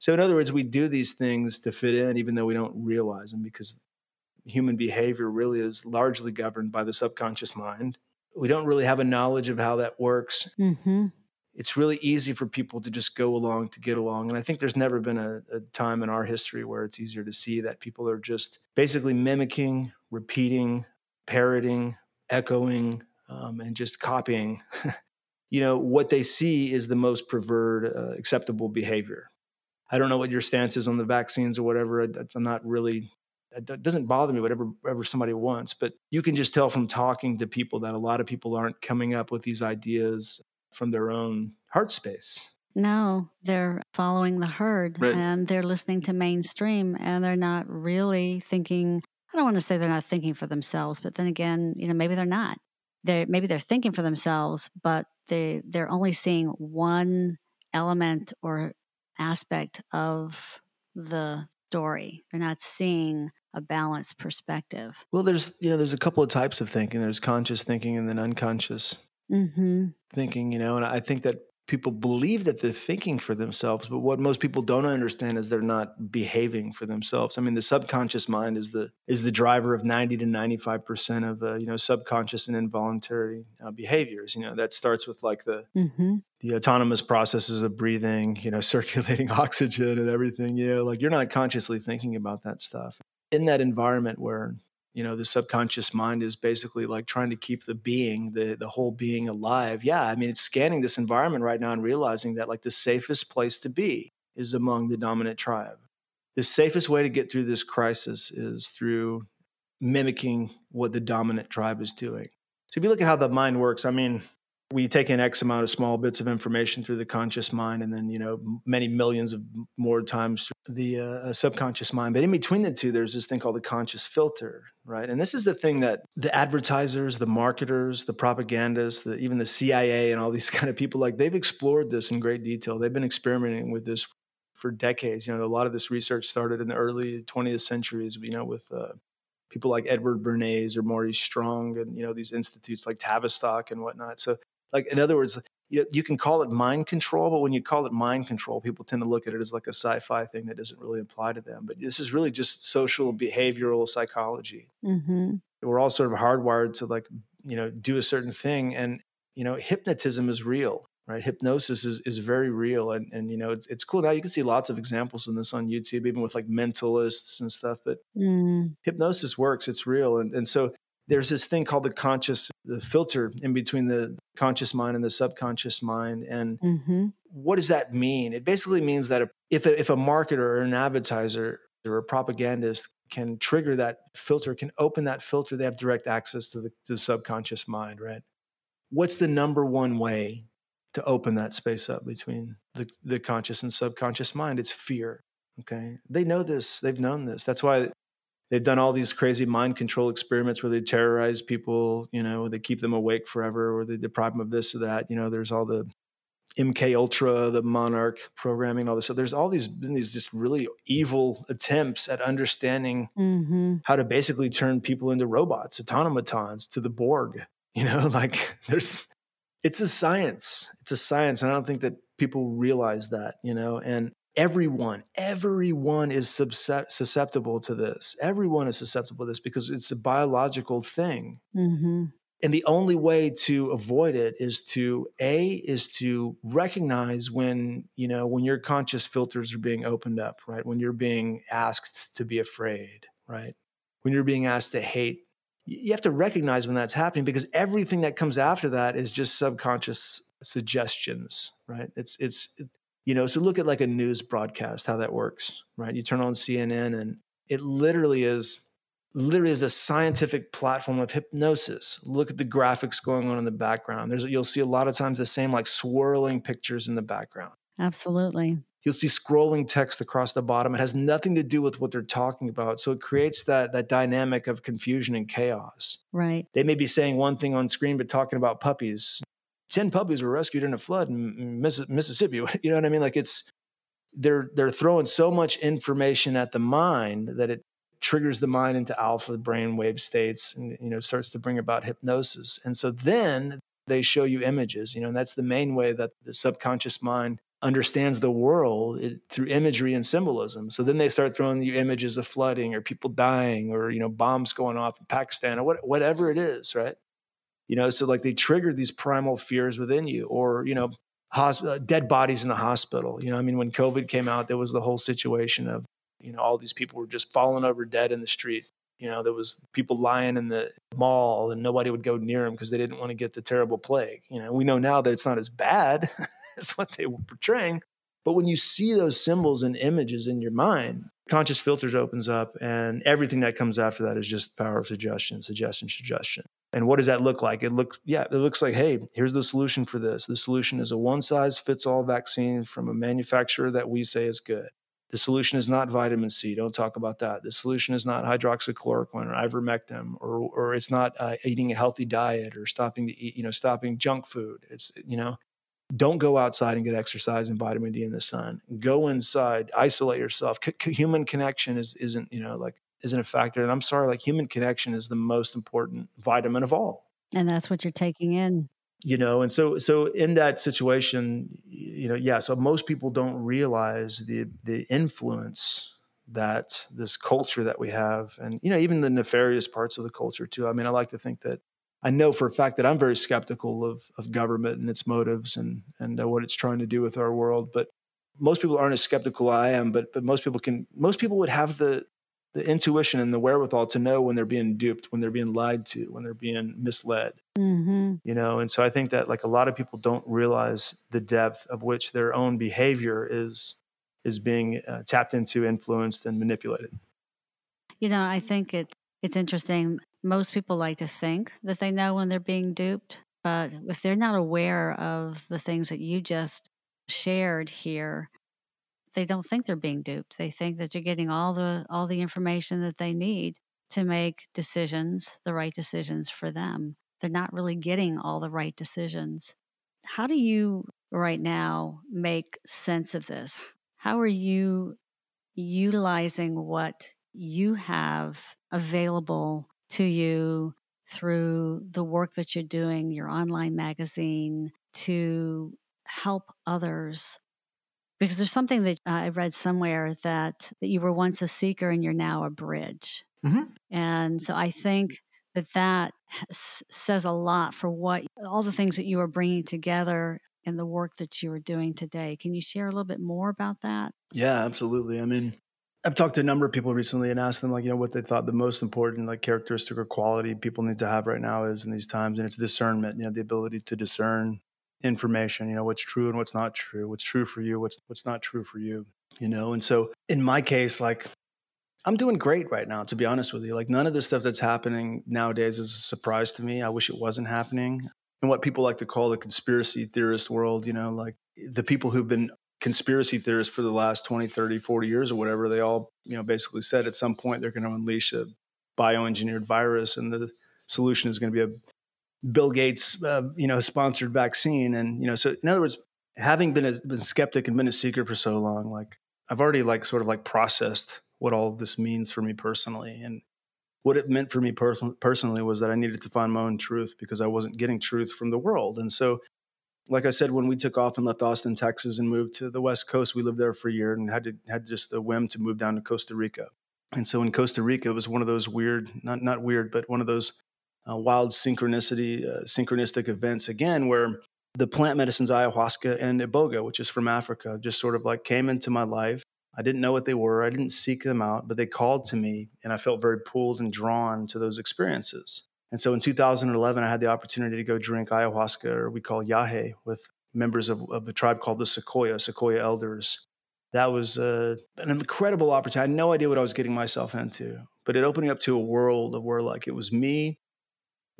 so in other words, we do these things to fit in even though we don't realize them because human behavior really is largely governed by the subconscious mind. We don't really have a knowledge of how that works. Mm-hmm. It's really easy for people to just go along to get along. And I think there's never been a, a time in our history where it's easier to see that people are just basically mimicking, repeating, parroting, echoing um, and just copying, you know, what they see is the most preferred uh, acceptable behavior. I don't know what your stance is on the vaccines or whatever. I'm not really, it doesn't bother me, whatever, whatever somebody wants. But you can just tell from talking to people that a lot of people aren't coming up with these ideas from their own heart space. No, they're following the herd right. and they're listening to mainstream and they're not really thinking I don't want to say they're not thinking for themselves, but then again, you know, maybe they're not. They maybe they're thinking for themselves, but they they're only seeing one element or aspect of the story. They're not seeing a balanced perspective. Well, there's you know there's a couple of types of thinking. There's conscious thinking and then unconscious mm-hmm. thinking. You know, and I think that people believe that they're thinking for themselves, but what most people don't understand is they're not behaving for themselves. I mean, the subconscious mind is the is the driver of ninety to ninety five percent of uh, you know subconscious and involuntary uh, behaviors. You know, that starts with like the mm-hmm. the autonomous processes of breathing, you know, circulating oxygen and everything. You know, like you're not consciously thinking about that stuff in that environment where you know the subconscious mind is basically like trying to keep the being the the whole being alive. Yeah i mean it's scanning this environment right now and realizing that like the safest place to be is among the dominant tribe. The safest way to get through this crisis is through mimicking what the dominant tribe is doing. So if you look at how the mind works i mean we take in x amount of small bits of information through the conscious mind and then you know many millions of more times through the uh, subconscious mind. But in between the two there's this thing called the conscious filter right? And this is the thing that the advertisers the marketers the propagandists the, even the cia and all these kind of people like they've explored this in great detail. They've been experimenting with this for decades. You know a lot of this research started in the early 20th centuries you know with uh, people like Edward Bernays or Maurice Strong and you know these institutes like Tavistock and whatnot. So like, in other words, you, you can call it mind control, but when you call it mind control, people tend to look at it as like a sci fi thing that doesn't really apply to them. But this is really just social behavioral psychology. Mm-hmm. We're all sort of hardwired to like, you know, do a certain thing. And, you know, hypnotism is real right hypnosis is, is very real and, and you know it's, it's cool now you can see lots of examples in this on youtube even with like mentalists and stuff but mm. hypnosis works it's real and, and so there's this thing called the conscious the filter in between the conscious mind and the subconscious mind. And mm-hmm. what does that mean? It basically means that if a, if a marketer or an advertiser or a propagandist can trigger that filter can open that filter they have direct access to the, to the subconscious mind right? What's the number one way to open that space up between the, the conscious and subconscious mind? It's fear okay? They know this. They've known this. That's why they've done all these crazy mind control experiments where they terrorize people, you know, they keep them awake forever or they deprive them of this or that. You know, there's all the MK Ultra, the Monarch programming, all this. So there's all these these just really evil attempts at understanding mm-hmm. how to basically turn people into robots, automatons, to the Borg. You know, like there's it's a science. It's a science. And I don't think that people realize that, you know, and everyone everyone is susceptible to this. Everyone is susceptible to this because it's a biological thing. Mm-hmm. and the only way to avoid it is to a is to recognize when you know when your conscious filters are being opened up right? When you're being asked to be afraid right? When you're being asked to hate you have to recognize when that's happening because everything that comes after that is just subconscious suggestions right? It's it's you know so look at like a news broadcast how that works right you turn on cnn and it literally is literally is a scientific platform of hypnosis. Look at the graphics going on in the background. There's you'll see a lot of times the same like swirling pictures in the background. Absolutely. You'll see scrolling text across the bottom. It has nothing to do with what they're talking about. So it creates that that dynamic of confusion and chaos. Right. They may be saying one thing on screen but talking about puppies. 10 puppies were rescued in a flood in Mississippi. You know what I mean? Like it's they're they're throwing so much information at the mind that it triggers the mind into alpha brainwave states and you know starts to bring about hypnosis and so then they show you images you know and that's the main way that the subconscious mind understands the world it, through imagery and symbolism so then they start throwing you images of flooding or people dying or you know bombs going off in pakistan or what, whatever it is right you know so like they trigger these primal fears within you or you know uh, dead bodies in the hospital you know i mean when covid came out there was the whole situation of you know, all these people were just falling over dead in the street. You know, there was people lying in the mall and nobody would go near them because they didn't want to get the terrible plague. You know, we know now that it's not as bad as what they were portraying. But when you see those symbols and images in your mind, conscious filters opens up and everything that comes after that is just power of suggestion, suggestion, suggestion. And what does that look like? It looks, yeah, it looks like, hey, here's the solution for this. The solution is a one size fits all vaccine from a manufacturer that we say is good. The solution is not vitamin C. Don't talk about that. The solution is not hydroxychloroquine or ivermectin, or or it's not uh, eating a healthy diet or stopping to eat, you know, stopping junk food. It's you know, don't go outside and get exercise and vitamin D in the sun. Go inside, isolate yourself. C- human connection is isn't you know like isn't a factor. And I'm sorry, like human connection is the most important vitamin of all. And that's what you're taking in you know and so so in that situation you know yeah so most people don't realize the the influence that this culture that we have and you know even the nefarious parts of the culture too i mean i like to think that i know for a fact that i'm very skeptical of of government and its motives and and uh, what it's trying to do with our world but most people aren't as skeptical i am but but most people can most people would have the the intuition and the wherewithal to know when they're being duped, when they're being lied to, when they're being misled. Mm-hmm. You know, and so I think that like a lot of people don't realize the depth of which their own behavior is is being uh, tapped into, influenced, and manipulated. You know, I think it it's interesting. Most people like to think that they know when they're being duped, but if they're not aware of the things that you just shared here, they don't think they're being duped. They think that you're getting all the all the information that they need to make decisions, the right decisions for them. They're not really getting all the right decisions. How do you right now make sense of this? How are you utilizing what you have available to you through the work that you're doing, your online magazine, to help others because there's something that I read somewhere that, that you were once a seeker and you're now a bridge. Mm-hmm. And so I think that that says a lot for what all the things that you are bringing together and the work that you are doing today. Can you share a little bit more about that? Yeah, absolutely. I mean, I've talked to a number of people recently and asked them like, you know, what they thought the most important like characteristic or quality people need to have right now is in these times. And it's discernment, you know, the ability to discern information you know what's true and what's not true what's true for you what's what's not true for you you know? And so in my case like i'm doing great right now to be honest with you. Like none of the stuff that's happening nowadays is a surprise to me. I wish it wasn't happening. And what people like to call the conspiracy theorist world you know like the people who've been conspiracy theorists for the last 20 30 40 years or whatever they all you know basically said at some point they're going to unleash a bioengineered virus and the solution is going to be a Bill Gates, uh, you know, sponsored vaccine. And, you know, so in other words, having been a been skeptic and been a seeker for so long, like I've already like sort of like processed what all of this means for me personally. And what it meant for me per- personally was that I needed to find my own truth because I wasn't getting truth from the world. And so, like I said, when we took off and left Austin, Texas, and moved to the West Coast, we lived there for a year and had to had just the whim to move down to Costa Rica. And so in Costa Rica, it was one of those weird, not not weird, but one of those uh, wild synchronicity, uh, synchronistic events again, where the plant medicines ayahuasca and iboga, which is from Africa, just sort of like came into my life. I didn't know what they were. I didn't seek them out, but they called to me, and I felt very pulled and drawn to those experiences. And so in 2011, I had the opportunity to go drink ayahuasca, or we call yahe, with members of, of a tribe called the Secoya, Secoya elders. That was uh, an incredible opportunity. I had no idea what I was getting myself into but it opened me up to a world of where like it was me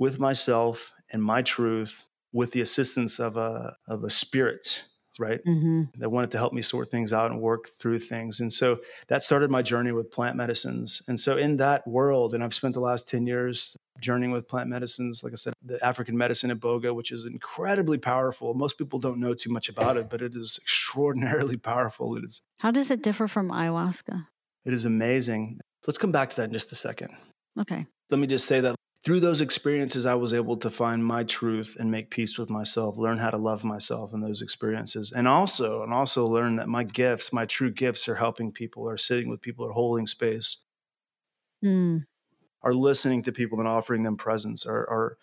with myself and my truth with the assistance of a of a spirit right? Mm-hmm. that wanted to help me sort things out and work through things. And so that started my journey with plant medicines. And so in that world and i've spent the last 10 years journeying with plant medicines like i said the african medicine iboga which is incredibly powerful. Most people don't know too much about it but it is extraordinarily powerful. It is how does it differ from ayahuasca? It is amazing. Let's come back to that in just a second. Okay. Let me just say that through those experiences, I was able to find my truth and make peace with myself, learn how to love myself in those experiences. And also, and also learn that my gifts, my true gifts are helping people, are sitting with people, are holding space, mm. are listening to people and offering them presence, are, are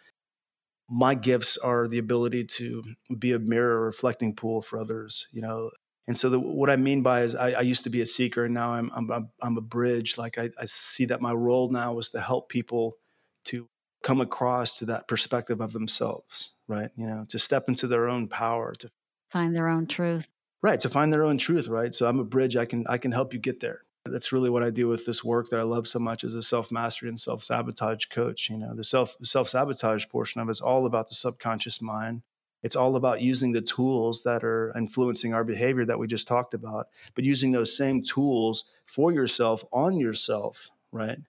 my gifts are the ability to be a mirror reflecting pool for others, you know. And so the, what I mean by is I, I, used to be a seeker and now I'm, I'm, I'm a bridge. Like I, I see that my role now is to help people to come across to that perspective of themselves, right? You know, to step into their own power, to find their own truth. Right, to find their own truth, right? So I'm a bridge. I can I can help you get there. That's really what I do with this work that I love so much as a self mastery and self sabotage coach. You know, the self the self sabotage portion of it is all about the subconscious mind. It's all about using the tools that are influencing our behavior that we just talked about, but using those same tools for yourself on yourself, right?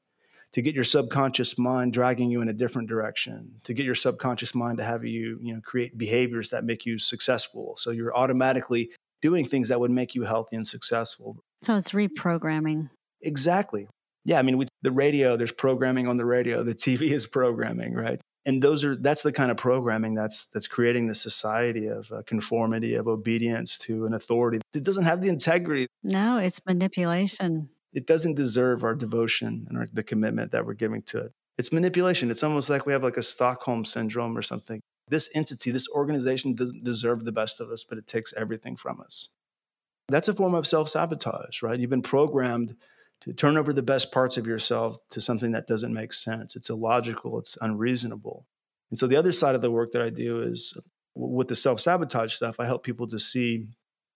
To get your subconscious mind dragging you in a different direction, to get your subconscious mind to have you, you know, create behaviors that make you successful. So you're automatically doing things that would make you healthy and successful. So it's reprogramming. Exactly. Yeah, I mean, with the radio, there's programming on the radio. The TV is programming, right? And those are that's the kind of programming that's that's creating the society of uh, conformity, of obedience to an authority that doesn't have the integrity. No, it's manipulation it doesn't deserve our devotion and our, the commitment that we're giving to it. It's manipulation. It's almost like we have like a Stockholm syndrome or something. This entity, this organization doesn't deserve the best of us, but it takes everything from us. That's a form of self sabotage, right? You've been programmed to turn over the best parts of yourself to something that doesn't make sense. It's illogical, it's unreasonable. And so the other side of the work that I do is with the self sabotage stuff, I help people to see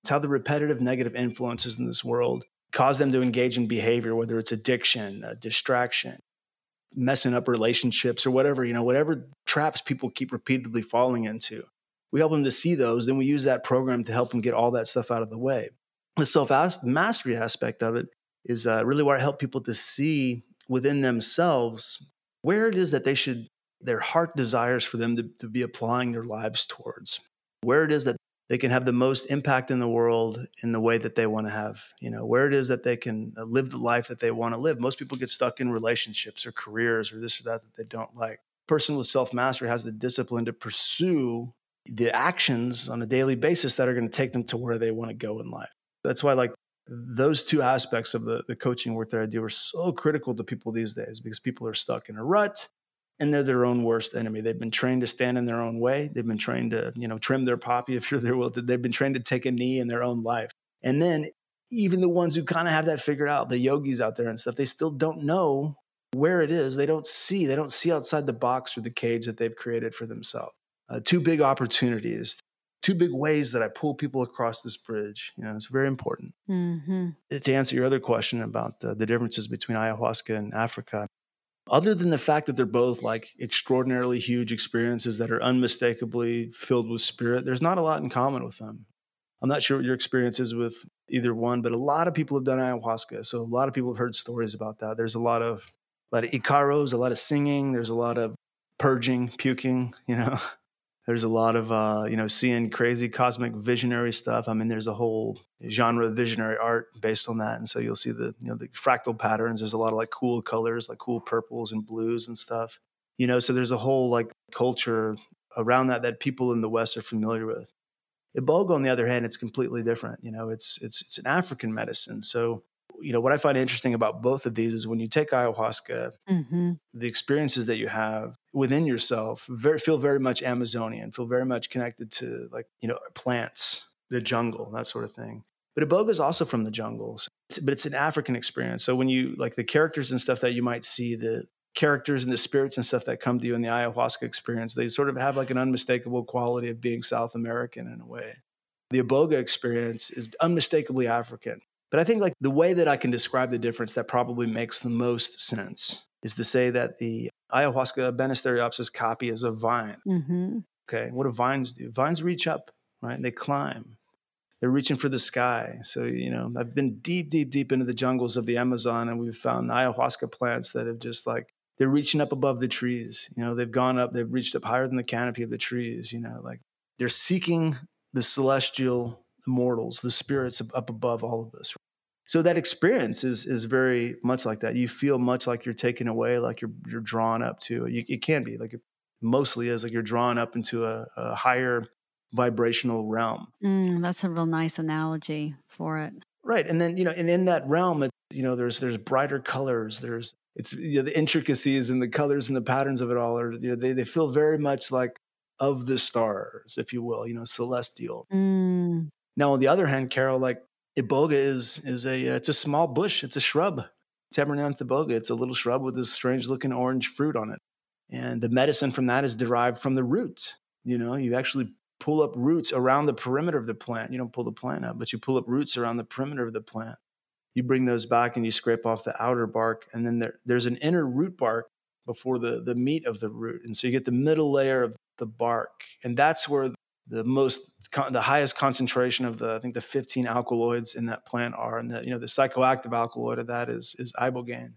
how the repetitive negative influences in this world cause them to engage in behavior, whether it's addiction, uh, distraction, messing up relationships, or whatever, you know, whatever traps people keep repeatedly falling into. We help them to see those, then we use that program to help them get all that stuff out of the way. The self mastery aspect of it is uh, really where I help people to see within themselves where it is that they should, their heart desires for them to, to be applying their lives towards, where it is that they can have the most impact in the world in the way that they want to have you know where it is that they can uh, live the life that they want to live. Most people get stuck in relationships or careers or this or that that they don't like. Person with self-mastery has the discipline to pursue the actions on a daily basis that are going to take them to where they want to go in life. That's why like those two aspects of the, the coaching work that i do are so critical to people these days because people are stuck in a rut and they're their own worst enemy. They've been trained to stand in their own way. They've been trained to, you know, trim their poppy if you're their will. They've been trained to take a knee in their own life. And then even the ones who kind of have that figured out, the yogis out there and stuff, they still don't know where it is. They don't see. They don't see outside the box or the cage that they've created for themselves. Uh, two big opportunities, two big ways that I pull people across this bridge. You know, it's very important. Mm-hmm. To answer your other question about uh, the differences between ayahuasca and Africa, other than the fact that they're both like extraordinarily huge experiences that are unmistakably filled with spirit, there's not a lot in common with them. I'm not sure what your experience is with either one, but a lot of people have done ayahuasca. So a lot of people have heard stories about that. There's a lot of a lot of icaros, a lot of singing, there's a lot of purging, puking, you know. There's a lot of uh, you know seeing crazy cosmic visionary stuff. I mean, there's a whole genre of visionary art based on that, and so you'll see the you know the fractal patterns. There's a lot of like cool colors, like cool purples and blues and stuff. You know, so there's a whole like culture around that that people in the West are familiar with. Iboga, on the other hand, it's completely different. You know, it's it's it's an African medicine, so you know what I find interesting about both of these is when you take ayahuasca, mm-hmm. the experiences that you have within yourself very, feel very much Amazonian, feel very much connected to like you know plants, the jungle, that sort of thing. But Iboga is also from the jungles, but it's an African experience. So when you like the characters and stuff that you might see, the characters and the spirits and stuff that come to you in the ayahuasca experience, they sort of have like an unmistakable quality of being South American in a way. The Iboga experience is unmistakably African But I think like the way that I can describe the difference that probably makes the most sense is to say that the ayahuasca Banisteriopsis caapi is a vine. Mm-hmm. Okay. What do vines do? Vines reach up, right? They climb. They're reaching for the sky. So, you know, I've been deep, deep, deep into the jungles of the Amazon and we've found ayahuasca plants that have just like, they're reaching up above the trees. You know, they've gone up, they've reached up higher than the canopy of the trees, you know, like they're seeking the celestial immortals, the spirits up above all of us. So that experience is is very much like that. You feel much like you're taken away, like you're you're drawn up to. You, it can be like it mostly is like you're drawn up into a, a higher vibrational realm. Mm, that's a real nice analogy for it. Right, and then you know, and in that realm, it's you know, there's there's brighter colors. There's it's you know, the intricacies and the colors and the patterns of it all are you know they they feel very much like of the stars, if you will, you know, celestial. Mm. Now, on the other hand, Carol, like iboga is is a uh, it's a small bush, it's a shrub. Tabernanthe iboga, it's a little shrub with this strange looking orange fruit on it, and the medicine from that is derived from the roots. You know, you actually pull up roots around the perimeter of the plant. You don't pull the plant up, but you pull up roots around the perimeter of the plant. You bring those back and you scrape off the outer bark, and then there, there's an inner root bark before the the meat of the root, and so you get the middle layer of the bark, and that's where the most the highest concentration of the I think the 15 alkaloids in that plant are, and the you know the psychoactive alkaloid of that is is ibogaine.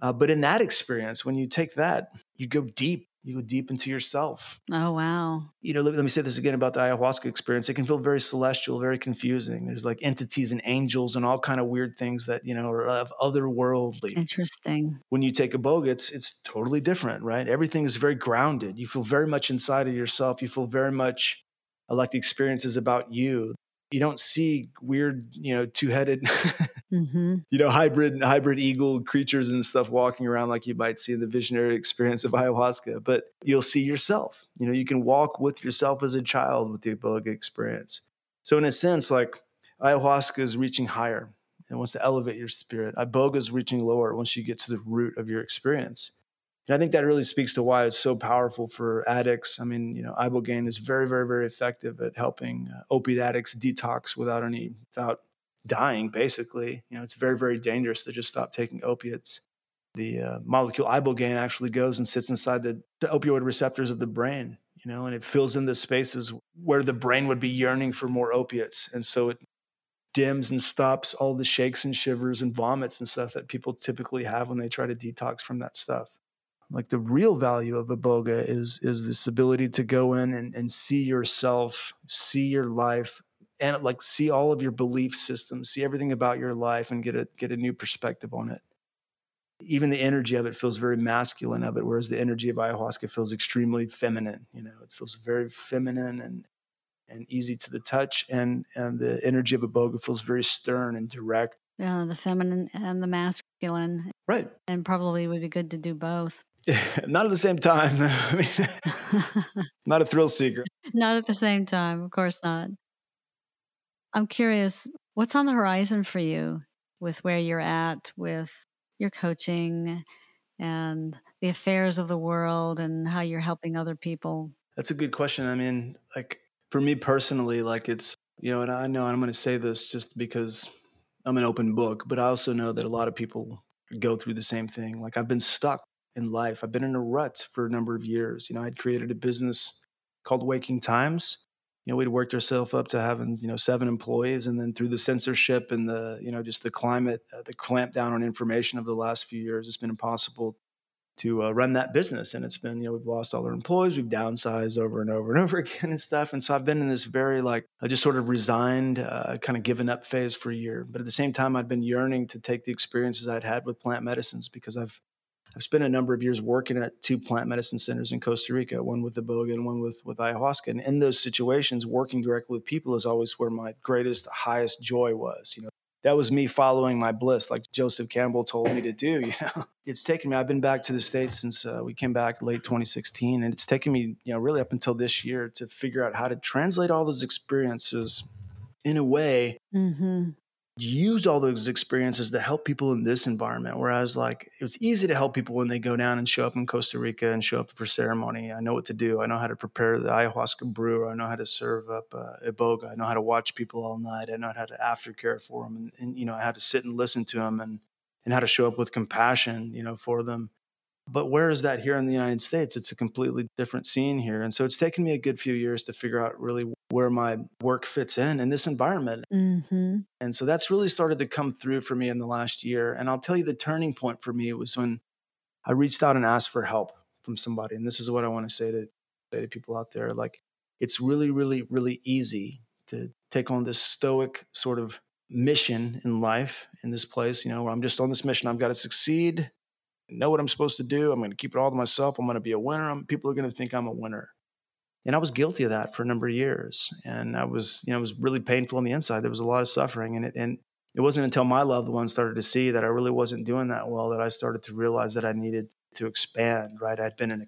Uh, but in that experience, when you take that, you go deep. You go deep into yourself. Oh wow! You know, let, let me say this again about the ayahuasca experience. It can feel very celestial, very confusing. There's like entities and angels and all kind of weird things that you know are of otherworldly. Interesting. When you take a iboga, it's it's totally different, right? Everything is very grounded. You feel very much inside of yourself. You feel very much like the experience is about you. You don't see weird, you know, two-headed, mm-hmm. you know, hybrid hybrid eagle creatures and stuff walking around like you might see in the visionary experience of ayahuasca. But you'll see yourself. You know, you can walk with yourself as a child with the iboga experience. So in a sense, like ayahuasca is reaching higher and wants to elevate your spirit. Iboga is reaching lower once you get to the root of your experience. And I think that really speaks to why it's so powerful for addicts. I mean, you know, ibogaine is very, very, very effective at helping uh, opiate addicts detox without any, without dying. Basically, you know, it's very, very dangerous to just stop taking opiates. The uh, molecule ibogaine actually goes and sits inside the, the opioid receptors of the brain, you know, and it fills in the spaces where the brain would be yearning for more opiates, and so it dims and stops all the shakes and shivers and vomits and stuff that people typically have when they try to detox from that stuff like the real value of iboga is is this ability to go in and, and see yourself see your life and like see all of your belief systems see everything about your life and get a get a new perspective on it. Even the energy of it feels very masculine of it whereas the energy of ayahuasca feels extremely feminine you know? It feels very feminine and and easy to the touch and and the energy of iboga feels very stern and direct. Yeah the feminine and the masculine. Right. And probably would be good to do both not at the same time. I mean, not a thrill seeker. Not at the same time, of course not. I'm curious, what's on the horizon for you with where you're at with your coaching and the affairs of the world and how you're helping other people? That's a good question. I mean, like for me personally, like it's, you know, and I know I'm going to say this just because I'm an open book, but I also know that a lot of people go through the same thing. Like I've been stuck in life. I've been in a rut for a number of years. You know, I'd created a business called Waking Times. You know, we'd worked ourselves up to having, you know, seven employees. And then through the censorship and the, you know, just the climate, uh, the clamp down on information of the last few years, it's been impossible to uh, run that business. And it's been, you know, we've lost all our employees, we've downsized over and over and over again and stuff. And so I've been in this very like, I just sort of resigned, uh, kind of given up phase for a year. But at the same time, I'd been yearning to take the experiences I'd had with plant medicines because I've, I've spent a number of years working at two plant medicine centers in Costa Rica, one with iboga and one with, with ayahuasca. And in those situations, working directly with people is always where my greatest, highest joy was. You know, that was me following my bliss, like Joseph Campbell told me to do. You know, it's taken me. I've been back to the states since uh, we came back late 2016, and it's taken me, you know, really up until this year to figure out how to translate all those experiences in a way mm-hmm. Use all those experiences to help people in this environment. Whereas, like, it's easy to help people when they go down and show up in Costa Rica and show up for ceremony. I know what to do. I know how to prepare the ayahuasca brew. I know how to serve up uh, iboga. I know how to watch people all night. I know how to aftercare for them, and, and you know how to sit and listen to them, and and how to show up with compassion, you know, for them. But where is that here in the United States? It's a completely different scene here. And so it's taken me a good few years to figure out really where my work fits in in this environment. Mm-hmm. And so that's really started to come through for me in the last year. And I'll tell you the turning point for me was when I reached out and asked for help from somebody. And this is what I want to say to, say to people out there. Like, it's really, really, really easy to take on this stoic sort of mission in life in this place, you know, where I'm just on this mission. I've got to succeed know what I'm supposed to do. I'm going to keep it all to myself. I'm going to be a winner. I'm, people are going to think I'm a winner. And I was guilty of that for a number of years. And I was, you know, it was really painful on the inside. There was a lot of suffering. And it, and it wasn't until my loved ones started to see that I really wasn't doing that well that I started to realize that I needed to expand, right? I'd been in a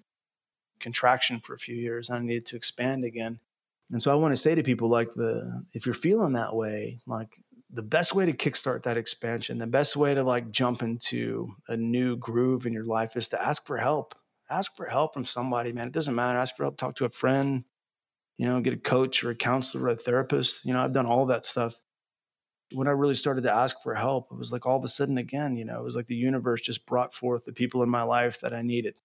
contraction for a few years. and I needed to expand again. And so I want to say to people like the if you're feeling that way, like the best way to kickstart that expansion, the best way to like jump into a new groove in your life is to ask for help. Ask for help from somebody, man. It doesn't matter. Ask for help, talk to a friend, you know, get a coach or a counselor or a therapist. You know, I've done all that stuff. When I really started to ask for help, it was like all of a sudden again, you know, it was like the universe just brought forth the people in my life that I needed.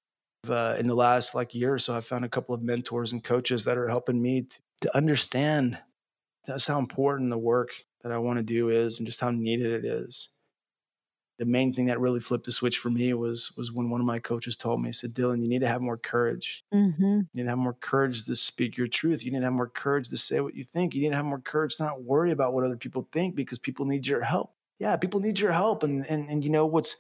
Uh, in the last like year or so, I found a couple of mentors and coaches that are helping me to, to understand that's how important the work that I want to do is and just how needed it is. The main thing that really flipped the switch for me was was when one of my coaches told me, he said, Dylan, you need to have more courage. Mm-hmm. You need to have more courage to speak your truth. You need to have more courage to say what you think. You need to have more courage to not worry about what other people think because people need your help. Yeah, people need your help. And and and you know what's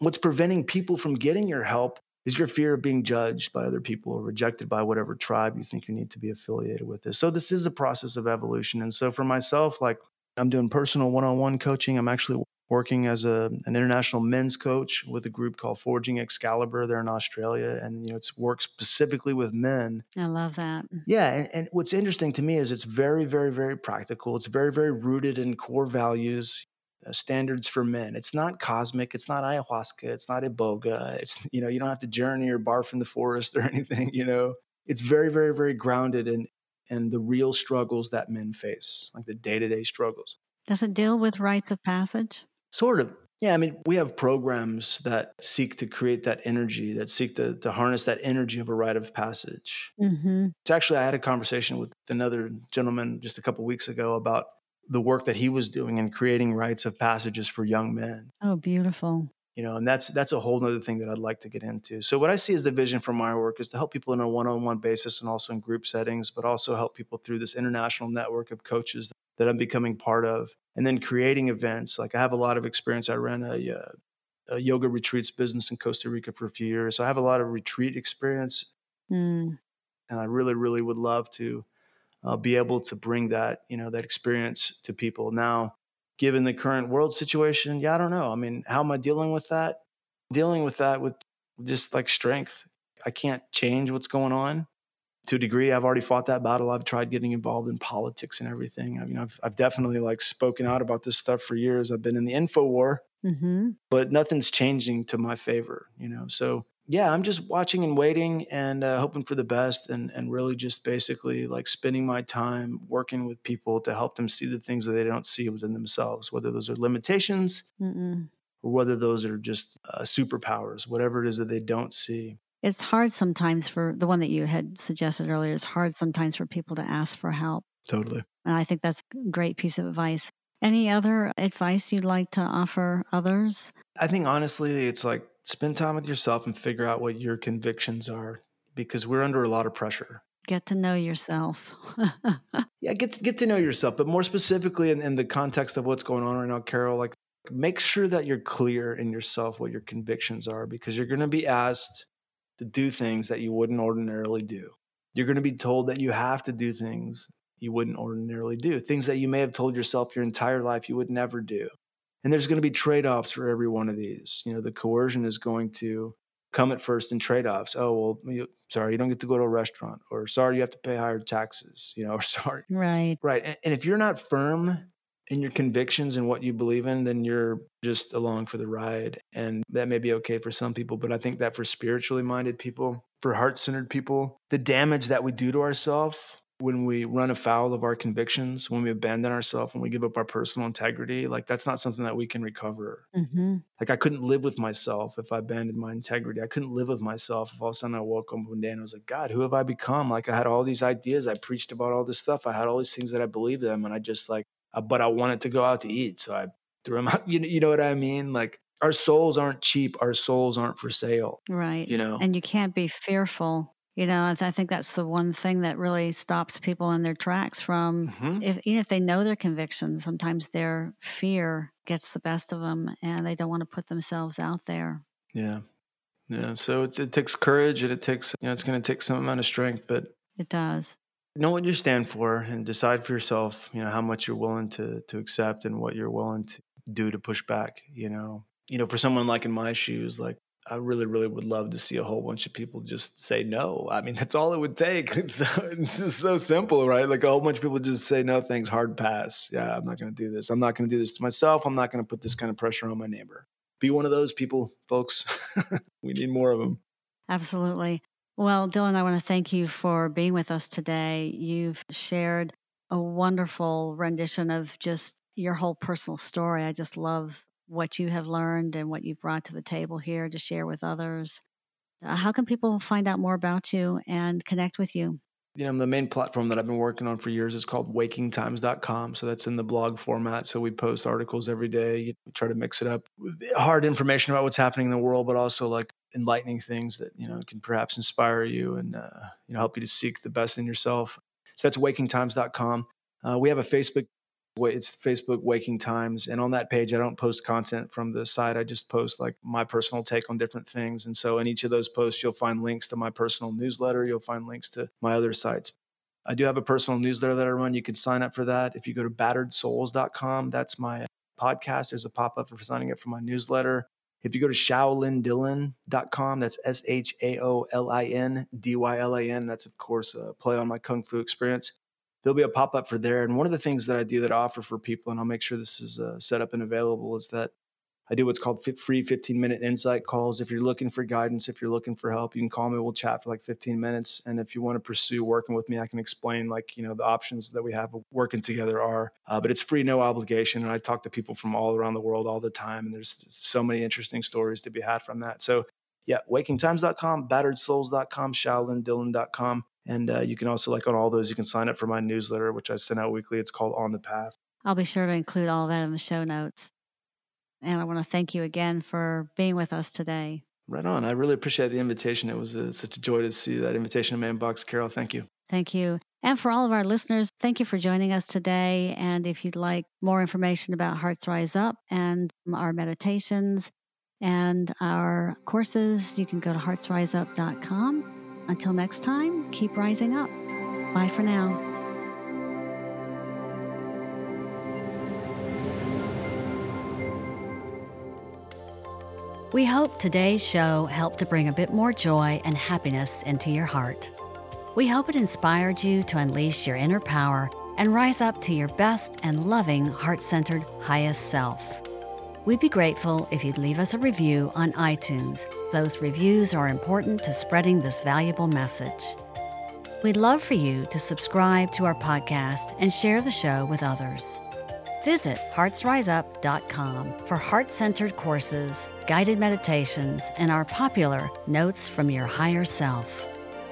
what's preventing people from getting your help is your fear of being judged by other people or rejected by whatever tribe you think you need to be affiliated with this. So this is a process of evolution. And so for myself, like I'm doing personal one-on-one coaching. I'm actually working as a, an international men's coach with a group called Forging Excalibur. They're in Australia, and you know it's work specifically with men. I love that. Yeah, and, and what's interesting to me is it's very, very, very practical. It's very, very rooted in core values. Uh, standards for men. It's not cosmic. It's not ayahuasca. It's not iboga. It's you know you don't have to journey or barf in the forest or anything. You know, it's very, very, very grounded in and the real struggles that men face, like the day to day struggles. Does it deal with rites of passage? Sort of. Yeah, I mean, we have programs that seek to create that energy, that seek to, to harness that energy of a rite of passage. Mm-hmm. It's actually, I had a conversation with another gentleman just a couple weeks ago about the work that he was doing in creating rites of passages for young men. Oh, beautiful you know and that's that's a whole nother thing that i'd like to get into. So what i see as the vision for my work is to help people in a one-on-one basis and also in group settings but also help people through this international network of coaches that i'm becoming part of and then creating events. Like i have a lot of experience. I ran a, uh, a yoga retreats business in costa rica for a few years so i have a lot of retreat experience. Mm. and i really really would love to uh, be able to bring that you know that experience to people. Now given the current world situation, yeah, I don't know. I mean, how am I dealing with that? Dealing with that with just like strength. I can't change what's going on to a degree. I've already fought that battle. I've tried getting involved in politics and everything. I mean, I've, I've definitely like spoken out about this stuff for years. I've been in the info war, mm-hmm. but nothing's changing to my favor, you know? So yeah, I'm just watching and waiting and uh, hoping for the best and, and really just basically like spending my time working with people to help them see the things that they don't see within themselves, whether those are limitations Mm-mm. or whether those are just uh, superpowers, whatever it is that they don't see. It's hard sometimes for the one that you had suggested earlier, it's hard sometimes for people to ask for help. Totally. And I think that's a great piece of advice. Any other advice you'd like to offer others? I think honestly, it's like spend time with yourself and figure out what your convictions are because we're under a lot of pressure. Get to know yourself. yeah, get to, get to know yourself, but more specifically in, in the context of what's going on right now, Carol, like make sure that you're clear in yourself what your convictions are because you're going to be asked to do things that you wouldn't ordinarily do. You're going to be told that you have to do things you wouldn't ordinarily do, things that you may have told yourself your entire life you would never do. And there's going to be trade offs for every one of these. You know, the coercion is going to come at first in trade offs. Oh, well, you, sorry, you don't get to go to a restaurant, or sorry, you have to pay higher taxes, you know, or sorry. Right. Right. And, and if you're not firm in your convictions and what you believe in, then you're just along for the ride. And that may be okay for some people, but I think that for spiritually minded people, for heart centered people, the damage that we do to ourselves when we run afoul of our convictions, when we abandon ourselves, when we give up our personal integrity, like that's not something that we can recover. Mm-hmm. Like I couldn't live with myself if I abandoned my integrity. I couldn't live with myself if all of a sudden I woke up one day and I was like, God, who have I become? Like I had all these ideas, I preached about all this stuff, I had all these things that I believed in, and I just like, uh, but I wanted to go out to eat, so I threw them out. You know, you know what I mean? Like our souls aren't cheap. Our souls aren't for sale. Right. You know, and you can't be fearful you know, I, th- I, think that's the one thing that really stops people in their tracks from, mm-hmm. if, even if they know their convictions, sometimes their fear gets the best of them and they don't want to put themselves out there. Yeah. Yeah. So it takes courage and it takes, you know, it's going to take some amount of strength, but it does. Know what you stand for and decide for yourself, you know, how much you're willing to, to accept and what you're willing to do to push back, you know. You know, for someone like in my shoes, like I really, really would love to see a whole bunch of people just say no. I mean, that's all it would take. It's, it's just so simple, right? Like a whole bunch of people just say no, thanks, hard pass. Yeah, I'm not going to do this. I'm not going to do this to myself. I'm not going to put this kind of pressure on my neighbor. Be one of those people, folks. we need more of them. Absolutely. Well, Dylan, I want to thank you for being with us today. You've shared a wonderful rendition of just your whole personal story. I just love what you have learned and what you've brought to the table here to share with others. Uh, how can people find out more about you and connect with you? You know, the main platform that I've been working on for years is called wakingtimes.com. So that's in the blog format. So we post articles every day. We try to mix it up with hard information about what's happening in the world, but also like enlightening things that, you know, can perhaps inspire you and, uh, you know, help you to seek the best in yourself. So that's wakingtimes.com. Uh, we have a Facebook it's Facebook Waking Times. And on that page, I don't post content from the site. I just post like my personal take on different things. And so in each of those posts, you'll find links to my personal newsletter. You'll find links to my other sites. I do have a personal newsletter that I run. You can sign up for that. If you go to batteredsouls.com, that's my podcast. There's a pop up for signing up for my newsletter. If you go to shaolindylan.com, that's S H A O L I N D Y L A N. That's, of course, a play on my Kung Fu experience there'll be a pop up for there. And one of the things that I do that I offer for people, and I'll make sure this is uh, set up and available, is that I do what's called free 15 minute insight calls. If you're looking for guidance, if you're looking for help, you can call me. We'll chat for like 15 minutes. And if you want to pursue working with me, I can explain like, you know, the options that we have working together are. Uh, but it's free, no obligation. And I talk to people from all around the world all the time. And there's so many interesting stories to be had from that. So yeah, wakingtimes.com, batteredsouls.com, shaolindylan.com. And uh, you can also, like on all those, you can sign up for my newsletter, which I send out weekly. It's called On the Path. I'll be sure to include all of that in the show notes. And I want to thank you again for being with us today. Right on. I really appreciate the invitation. It was uh, such a joy to see that invitation in my inbox. Carol, thank you. Thank you. And for all of our listeners, thank you for joining us today. And if you'd like more information about Hearts Rise Up and our meditations and our courses, you can go to heartsriseup.com. Until next time, keep rising up. Bye for now. We hope today's show helped to bring a bit more joy and happiness into your heart. We hope it inspired you to unleash your inner power and rise up to your best and loving, heart centered, highest self. We'd be grateful if you'd leave us a review on iTunes. Those reviews are important to spreading this valuable message. We'd love for you to subscribe to our podcast and share the show with others. Visit heartsriseup.com for heart centered courses, guided meditations, and our popular Notes from Your Higher Self.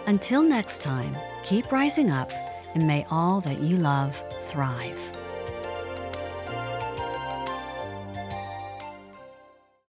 Until next time, keep rising up and may all that you love thrive.